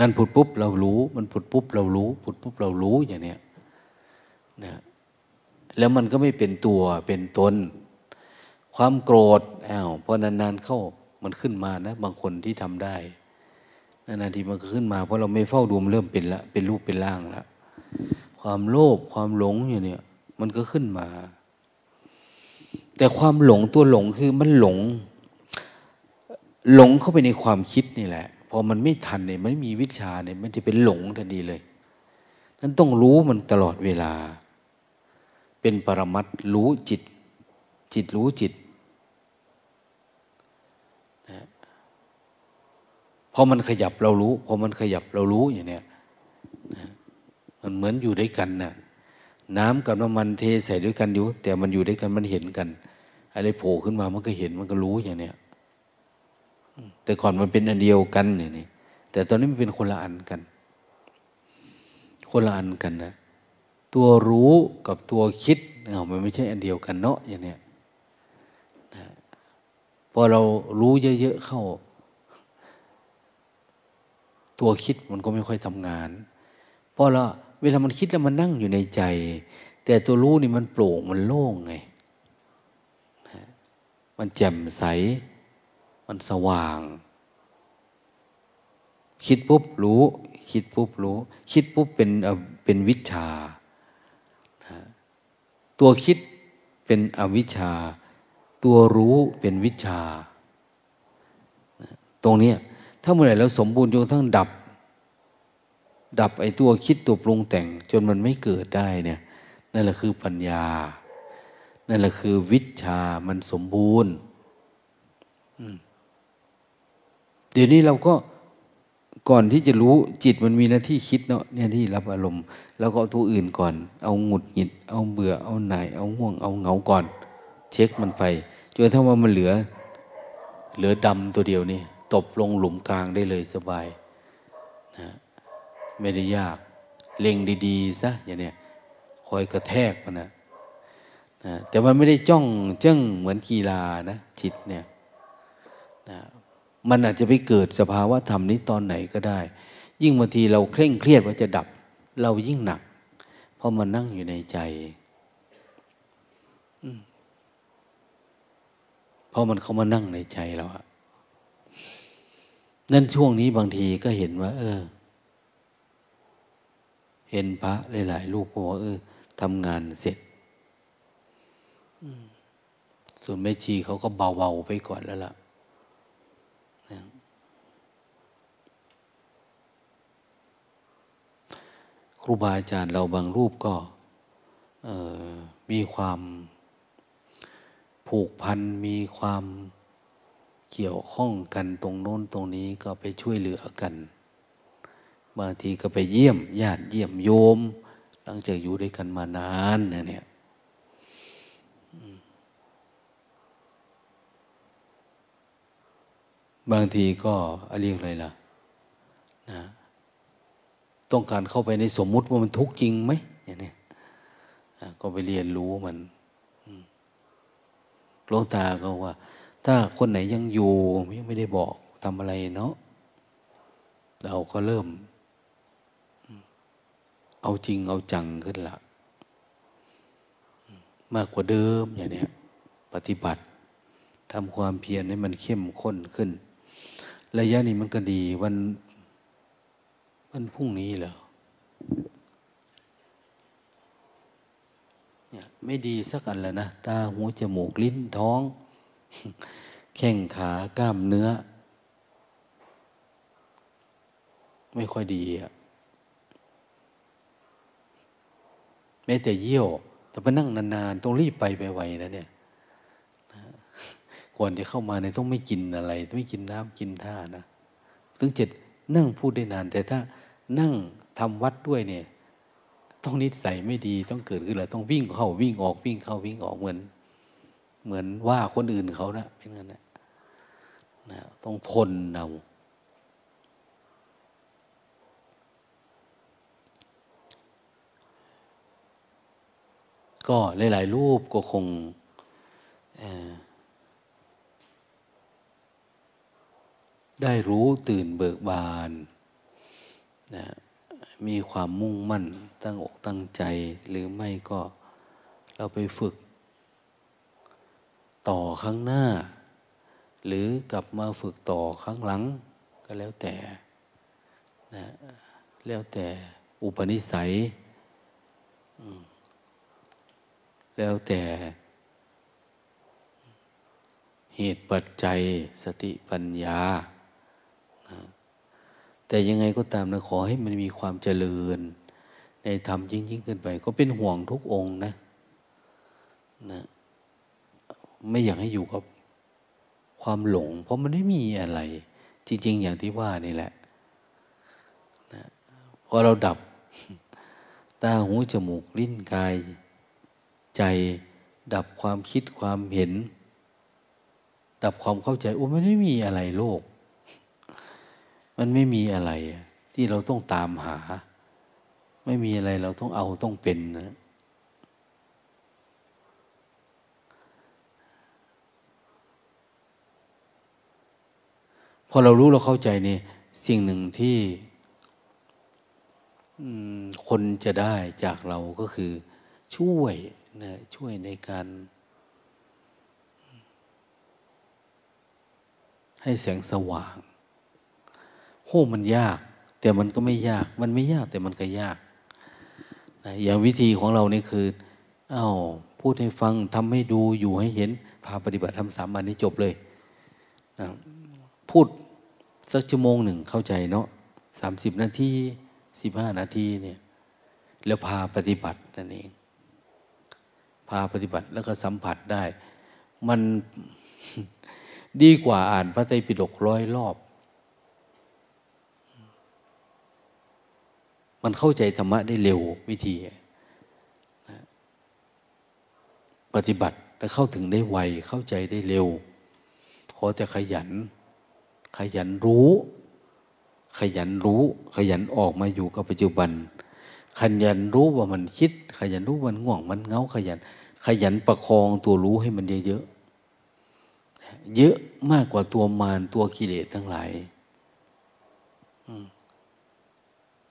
นั่นผุดปุ๊บเรารู้ มันผุดปุ๊บเรารู้ผุดปุ๊บเรารู้อย่างเนี้ยนะแล้วมันก็ไม่เป็นตัวเป็นตน ความโกรธอ้าวพอนานๆเข้ามันขึ้นมานะ บางคนที่ทำได้นานๆทีมันก็ขึ้นมา เพราะเราไม่เฝ้าดูมันเริ่มเป็นละเป็นรูปเป็นร่างละความโลภความหลงอย่างเนี้ยมันก็ขึ้นมา แต่ความหลงตัวหลงคือมันหลง หลงเข้าไปในความคิดนี่แหละ พอมันไม่ทันเนี่ยมันไม่มีวิชาเนี่ยมันจะเป็นหลงทันทีเลยนั้นต้องรู้มันตลอดเวลา เป็นปรมัตรู้จิต จิตรู้จิตนะพอมันขยับเรารู้ พอมันขยับเรารู้อย่างเนี้ยนะมันเหมือนอยู่ด้วยกันนะน้ำกับน้ำมันเทใส่ด้วยกันอยู่ แต่มันอยู่ด้วยกันมันเห็นกัน อะไรโผล่ขึ้นมามันก็เห็นมันก็รู้อย่างเนี้ย แต่ก่อนมันเป็นอันเดียวกันนี่แต่ตอนนี้มันเป็นคนละอันกัน คนละอันกันนะตัวรู้กับตัวคิดเอามันไม่ใช่อันเดียวกันเนาะอย่างเนี้ยพอเรารู้เยอะๆเข้า ตัวคิดมันก็ไม่ค่อยทำงานเพราะเราเวลามันคิดแล้วมันนั่งอยู่ในใจ แต่ตัวรู้นี่มันโปร่งมันโล่งไงมันแจ่มใส มันสว่าง คิดปุ๊บรู้ คิดปุ๊บรู้ คิดปุ๊บเป็นเป็นวิชา ตัวคิดเป็นอวิชชา ตัวรู้เป็นวิชา ตรงนี้ถ้าเมื่อไหร่เราสมบูรณ์จนทั้งดับ ดับไอ้ตัวคิดตัวปรุงแต่ง จนมันไม่เกิดได้เนี่ยนั่นแหละคือปัญญา นั่นแหละคือวิชามันสมบูรณ์เดี๋ยวนี้เราก็ก่อนที่จะรู้จิตมันมีหน้าที่คิดเนาะเนี่ยที่รับอารมณ์แล้วก็เอาตัวอื่นก่อน เอาหงุดหงิด เอาเบื่อเอาหน่ายเอาห่วงเอาเหงาก่อน เช็คมันไปจนถ้าว่ามันเหลือ เหลือดำตัวเดียวนี่ตบลงหลุมกลางได้เลยสบายนะไม่ได้ยาก เล็งดีๆซะอย่างเนี้ยคอยกระแทกมันนะนะแต่มันไม่ได้จ้องเจ้งเหมือนกีฬานะจิตเนี่ย มันอาจจะไปเกิดสภาวะธรรมนี้ตอนไหนก็ได้ ยิ่งบางทีเราเคร่งเครียดว่าจะดับ เรายิ่งหนัก เพราะมันนั่งอยู่ในใจเพราะมันเขามานั่งในใจเราอะนั่นช่วงนี้บางทีก็เห็นว่า เออ เห็นพระหลายๆลูกบอกว่าเออทำงานเสร็จส่วนแม่ชีเขาก็เบา ๆ ไปก่อนแล้วล่ะ รูบาอาจารย์เราบางรูปก็มีความผูกพันมีความเกี่ยวข้องกันตรงโน้นตรงนี้ก็ไปช่วยเหลือกัน บางทีก็ไปเยี่ยมญาติเยี่ยมโยม หลังจากอยู่ด้วยกันมานานนะเนี่ยบางทีก็เรียกอะไรล่ะนะ ต้องการเข้าไปในสมมุติว่ามันทุกข์จริงไหมอย่างนี้ก็ไปเรียนรู้มันหลวงตาก็ว่า ถ้าคนไหนยังอยู่ยังไม่ได้บอกทำอะไรเนาะเราก็เริ่ม เอาจริงเอาจังขึ้นละมากกว่าเดิมอย่างนี้ปฏิบัติทำความเพียรให้มันเข้มข้นขึ้น ระยะนี้มันก็ดีวัน วันพรุ่งนี้เหรอเนี่ยไม่ดีสักอันแล้วนะ ตาหูจมูกลิ้นท้อง แข้งขากล้ามเนื้อ ไม่ค่อยดีอะแม้แต่เยี่ยว แต่ไปนั่งนานๆ ต้องรีบไปไปไวนะเนี่ยก่อนจะเข้ามาเนี่ยต้องไม่กินอะไร ไม่กินน้ำกินท่านะถึงเจะนั่งพูดได้นาน แต่ถ้า นั่งทำวัดด้วยเนี่ย ต้องนิสัยไม่ดีต้องเกิดขึ้นแล้วต้องวิ่งเข้าวิ่งออกวิ่งเข้าวิ่งออกเหมือน เหมือนว่าคนอื่นเขานะเป็นงั้นนะนะต้องทนเอาก็หลาย ๆ รูปก็คงได้รู้ตื่นเบิกบาน นะมีความมุ่งมั่นตั้งอกตั้งใจ หรือไม่ก็เราไปฝึก ต่อครั้งหน้า หรือกลับมาฝึกต่อครั้งหลัง ก็แล้วแต่นะแล้วแต่อุปนิสัย แล้วแต่เหตุปัจจัยสติปัญญา แต่ยังไงก็ตามนะขอให้มันมีความเจริญ ในธรรมยิ่งยิ่งขึ้นไป ก็เป็นห่วงทุกองนะนะไม่อยากให้อยู่กับความหลง เพราะมันไม่มีอะไร จริง ๆ อย่างที่ว่านี่แหละนะพอเราดับตาหูจมูกลิ้นกาย ใจดับความคิดความเห็น ดับความเข้าใจโอ้มันไม่มีอะไรโลก มันไม่มีอะไรที่เราต้องตามหา ไม่มีอะไรเราต้องเอาต้องเป็นนะพอเรารู้เราเข้าใจนี่สิ่งหนึ่งที่คนจะได้จากเราก็คือช่วยนะช่วยในการ ให้แสงสว่าง โอ้มันยาก แต่มันก็ไม่ยาก มันไม่ยากแต่มันก็ยากนะอย่างวิธีของเรานี่คืออา้าวพูดให้ฟังทำให้ดูอยู่ให้เห็น พาปฏิบัติทำสามวันนี้จบเลยนะพูดสักชั่วโมงหนึ่งเข้าใจเนาะสามสิบนาทีสิบห้านาทีเนี่ยแล้วพาปฏิบัตินั่นเอง พาปฏิบัติแล้วก็สัมผัสได้ มันดีกว่าอ่านพระไตรปิฎกร้อยรอบ มันเข้าใจธรรมะได้เร็ววิธีปฏิบัติแล้วเข้าถึงได้ไวเข้าใจได้เร็ว ขอแต่ขยัน ขยันรู้ ขยันรู้ ขยันออกมาอยู่กับปัจจุบัน ขยันรู้ว่ามันคิด ขยันรู้มันง่วงมันเงาขยัน ขยันประคองตัวรู้ให้มันเยอะๆเยอะมากกว่าตัวมารตัวกิเลสทั้งหลาย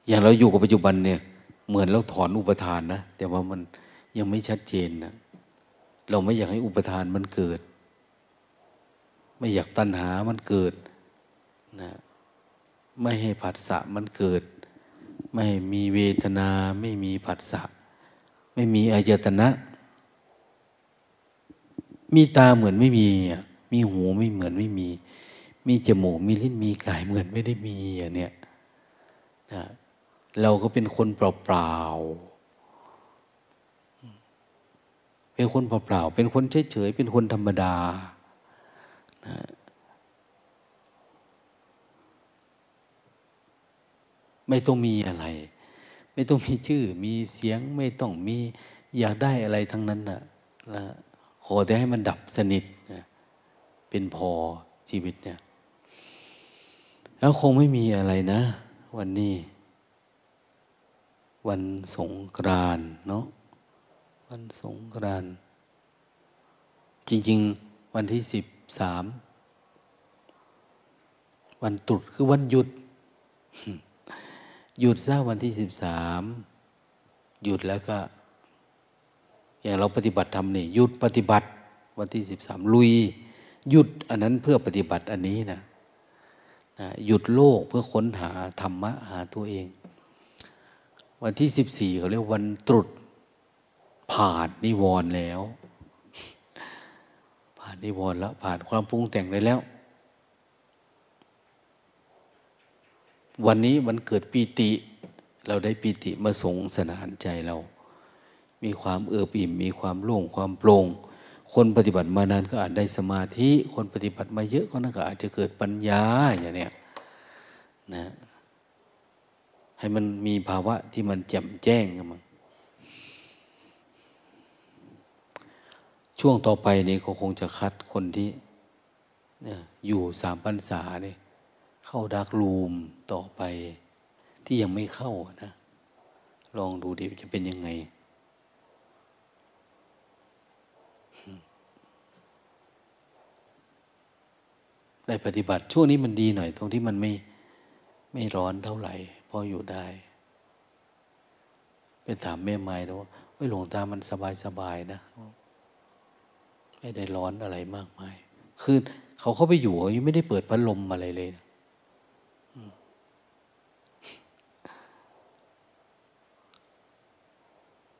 อย่างเราอยู่กับปัจจุบันเนี่ย เหมือนเราถอนอุปทานนะ แต่ว่ามันยังไม่ชัดเจนนะเราไม่อยากให้อุปทานมันเกิด ไม่อยากตัณหามันเกิดนะไม่ให้ผัสสะมันเกิด ไม่มีเวทนา ไม่มีผัสสะ ไม่มีอายตนะ มีตาเหมือนไม่มี มีหูไม่เหมือนไม่มี มีจมูก มีลิ้น มีกายเหมือนไม่ได้มีอย่างเนี้ยนะ เราก็เป็นคนเปล่าๆ เป็นคนเปล่าๆ เป็นคนเฉยๆ เป็นคนธรรมดานะไม่ต้องมีอะไร ไม่ต้องมีชื่อ มีเสียง ไม่ต้องมีอยากได้อะไรทั้งนั้นนะนะขอแต่ให้มันดับสนิทนะเป็นพอชีวิตเนี่ย แล้วคงไม่มีอะไรนะ วันนี้ วันสงกรานเนาะวันสงกรานจริง ๆ วันที่สิบสามวันตรุษคือวันหยุด หยุดซะวันที่สิบสามหยุดแล้วก็ อย่างเราปฏิบัติธรรมนี่หยุดปฏิบัติ วันที่สิบสามลุย หยุดอันนั้นเพื่อปฏิบัติอันนี้นะหยุดโลกเพื่อค้นหาธรรมะหาตัวเอง วันที่สิบสี่เขาเรียกวันตรุษผ่านนิวรณ์แล้ว ผ่านนิวรณ์แล้ว ผ่านความปรุงแต่งได้แล้ว วันนี้มันเกิดปีติ เราได้ปีติมาสงสนานใจเรา มีความเอือบอิ่ม มีความโล่งความโปร่งคนปฏิบัติมานานก็อาจได้สมาธิ คนปฏิบัติมาเยอะก็นั่นก็อาจจะเกิดปัญญาอย่างเนี้ยนะ ให้มันมีภาวะที่มันแจ่มแจ้งกันมั้งช่วงต่อไปนี้ก็คงจะคัดคนที่อยู่สามพรรษาเนี่ยเข้าดักรูมต่อไป ที่ยังไม่เข้านะ ลองดูดิจะเป็นยังไง ได้ปฏิบัติช่วงนี้มันดีหน่อย ตรงที่มันไม่ไม่ร้อนเท่าไหร่ พออยู่ได้ไปถามแม่ไม้แล้วว่าหลวงตามันสบายสบายนะ ไม่ได้ร้อนอะไรมากมาย คือเขาเข้าไปอยู่ยังไม่ได้เปิดพัดลมอะไรเลยนะ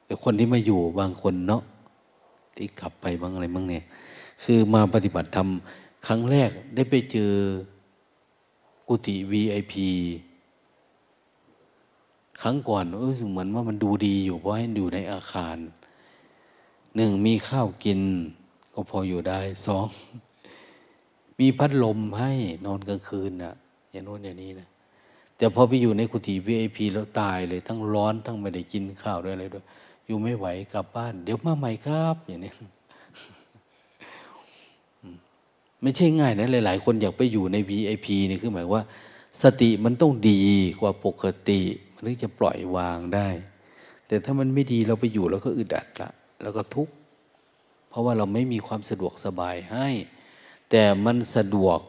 แต่คนที่มาอยู่บางคนเนาะที่กลับไปบางอะไรบ้างเนี่ย คือมาปฏิบัติธรรมครั้งแรกได้ไปเจอกุฏิ VIP ครั้งก่อนรู้สึกเหมือนว่ามันดูดีอยู่เพราะให้อยู่ในอาคารหนึ่งมีข้าวกิน ก็พออยู่ได้สองมีพัดลมให้นอนกลางคืนนะอย่างโน้นอย่างนี้นะแต่พอไปอยู่ในกุฏิวีไอพีแล้วตายเลย ทั้งร้อนทั้งไม่ได้กินข้าวด้วยอะไรด้วย อยู่ไม่ไหวกลับบ้าน เดี๋ยวมาใหม่ครับ อย่างนี้ไม่ใช่ง่ายนะ หลาย ๆ คนอยากไปอยู่ใน VIP นี่คือหมายว่า สติมันต้องดีกว่าปกติ มันถึงจะปล่อยวางได้ แต่ถ้ามันไม่ดีเราไปอยู่แล้วก็อึดอัดละแล้วก็ทุกข์เพราะว่าเราไม่มีความสะดวกสบายให้ แต่มันสะดวก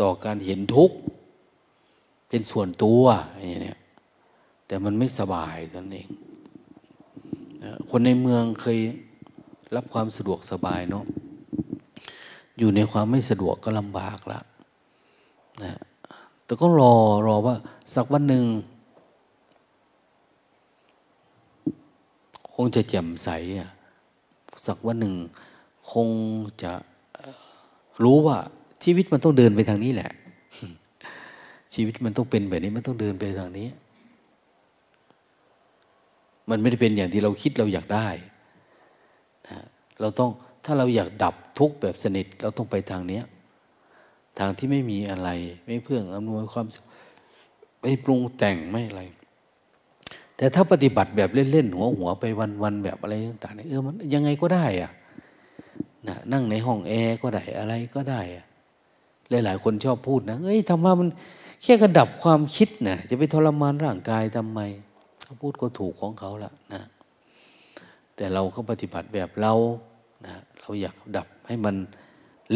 ต่อการเห็นทุกข์เป็นส่วนตัวอย่างนี้แต่มันไม่สบายตนเองคนในเมืองเคยรับความสะดวกสบายเนาะอยู่ในความไม่สะดวกก็ลำบากละนะแต่ก็รอรอว่าสักวันหนึ่ง คงจะแจ่มใสสักวันหนึ่งคงจะรู้ว่าชีวิตมันต้องเดินไปทางนี้แหละ ชีวิตมันต้องเป็นแบบนี้มันต้องเดินไปทางนี้ มันไม่ได้เป็นอย่างที่เราคิดเราอยากได้นะเราต้องถ้าเราอยากดับทุกข์แบบสนิท เราต้องไปทางเนี้ย ทางที่ไม่มีอะไร ไม่เพื่องอำนวยความสุขไม่ปรุงแต่งไม่อะไร แต่ถ้าปฏิบัติแบบเล่นๆหัวหัวไปวันๆแบบอะไรต่างๆเออมันยังไงก็ได้อะนะนั่งในห้องแอร์ก็ได้อะไรก็ได้อะหลายๆ คนชอบพูดนะเอ้ยธรรมะมันแค่กระดับความคิดนะจะไปทรมานร่างกายทำไมเขาพูดก็ถูกของเขาละนะ แต่เราก็ปฏิบัติแบบเรานะเราอยากดับให้มัน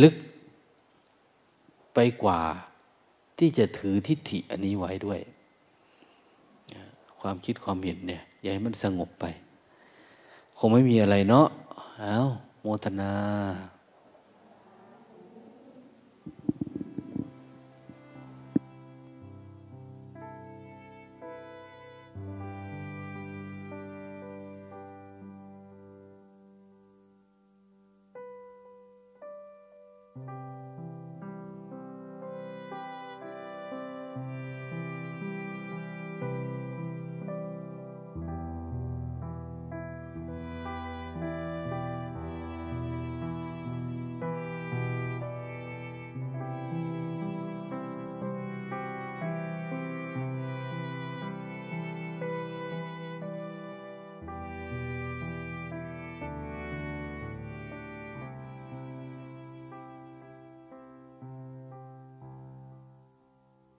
ลึกไปกว่าที่จะถือทิฏฐิอันนี้ไว้ด้วย ความคิดความเห็นเนี่ย อย่าให้มันสงบไป คงไม่มีอะไรเนาะ เอาโมทนา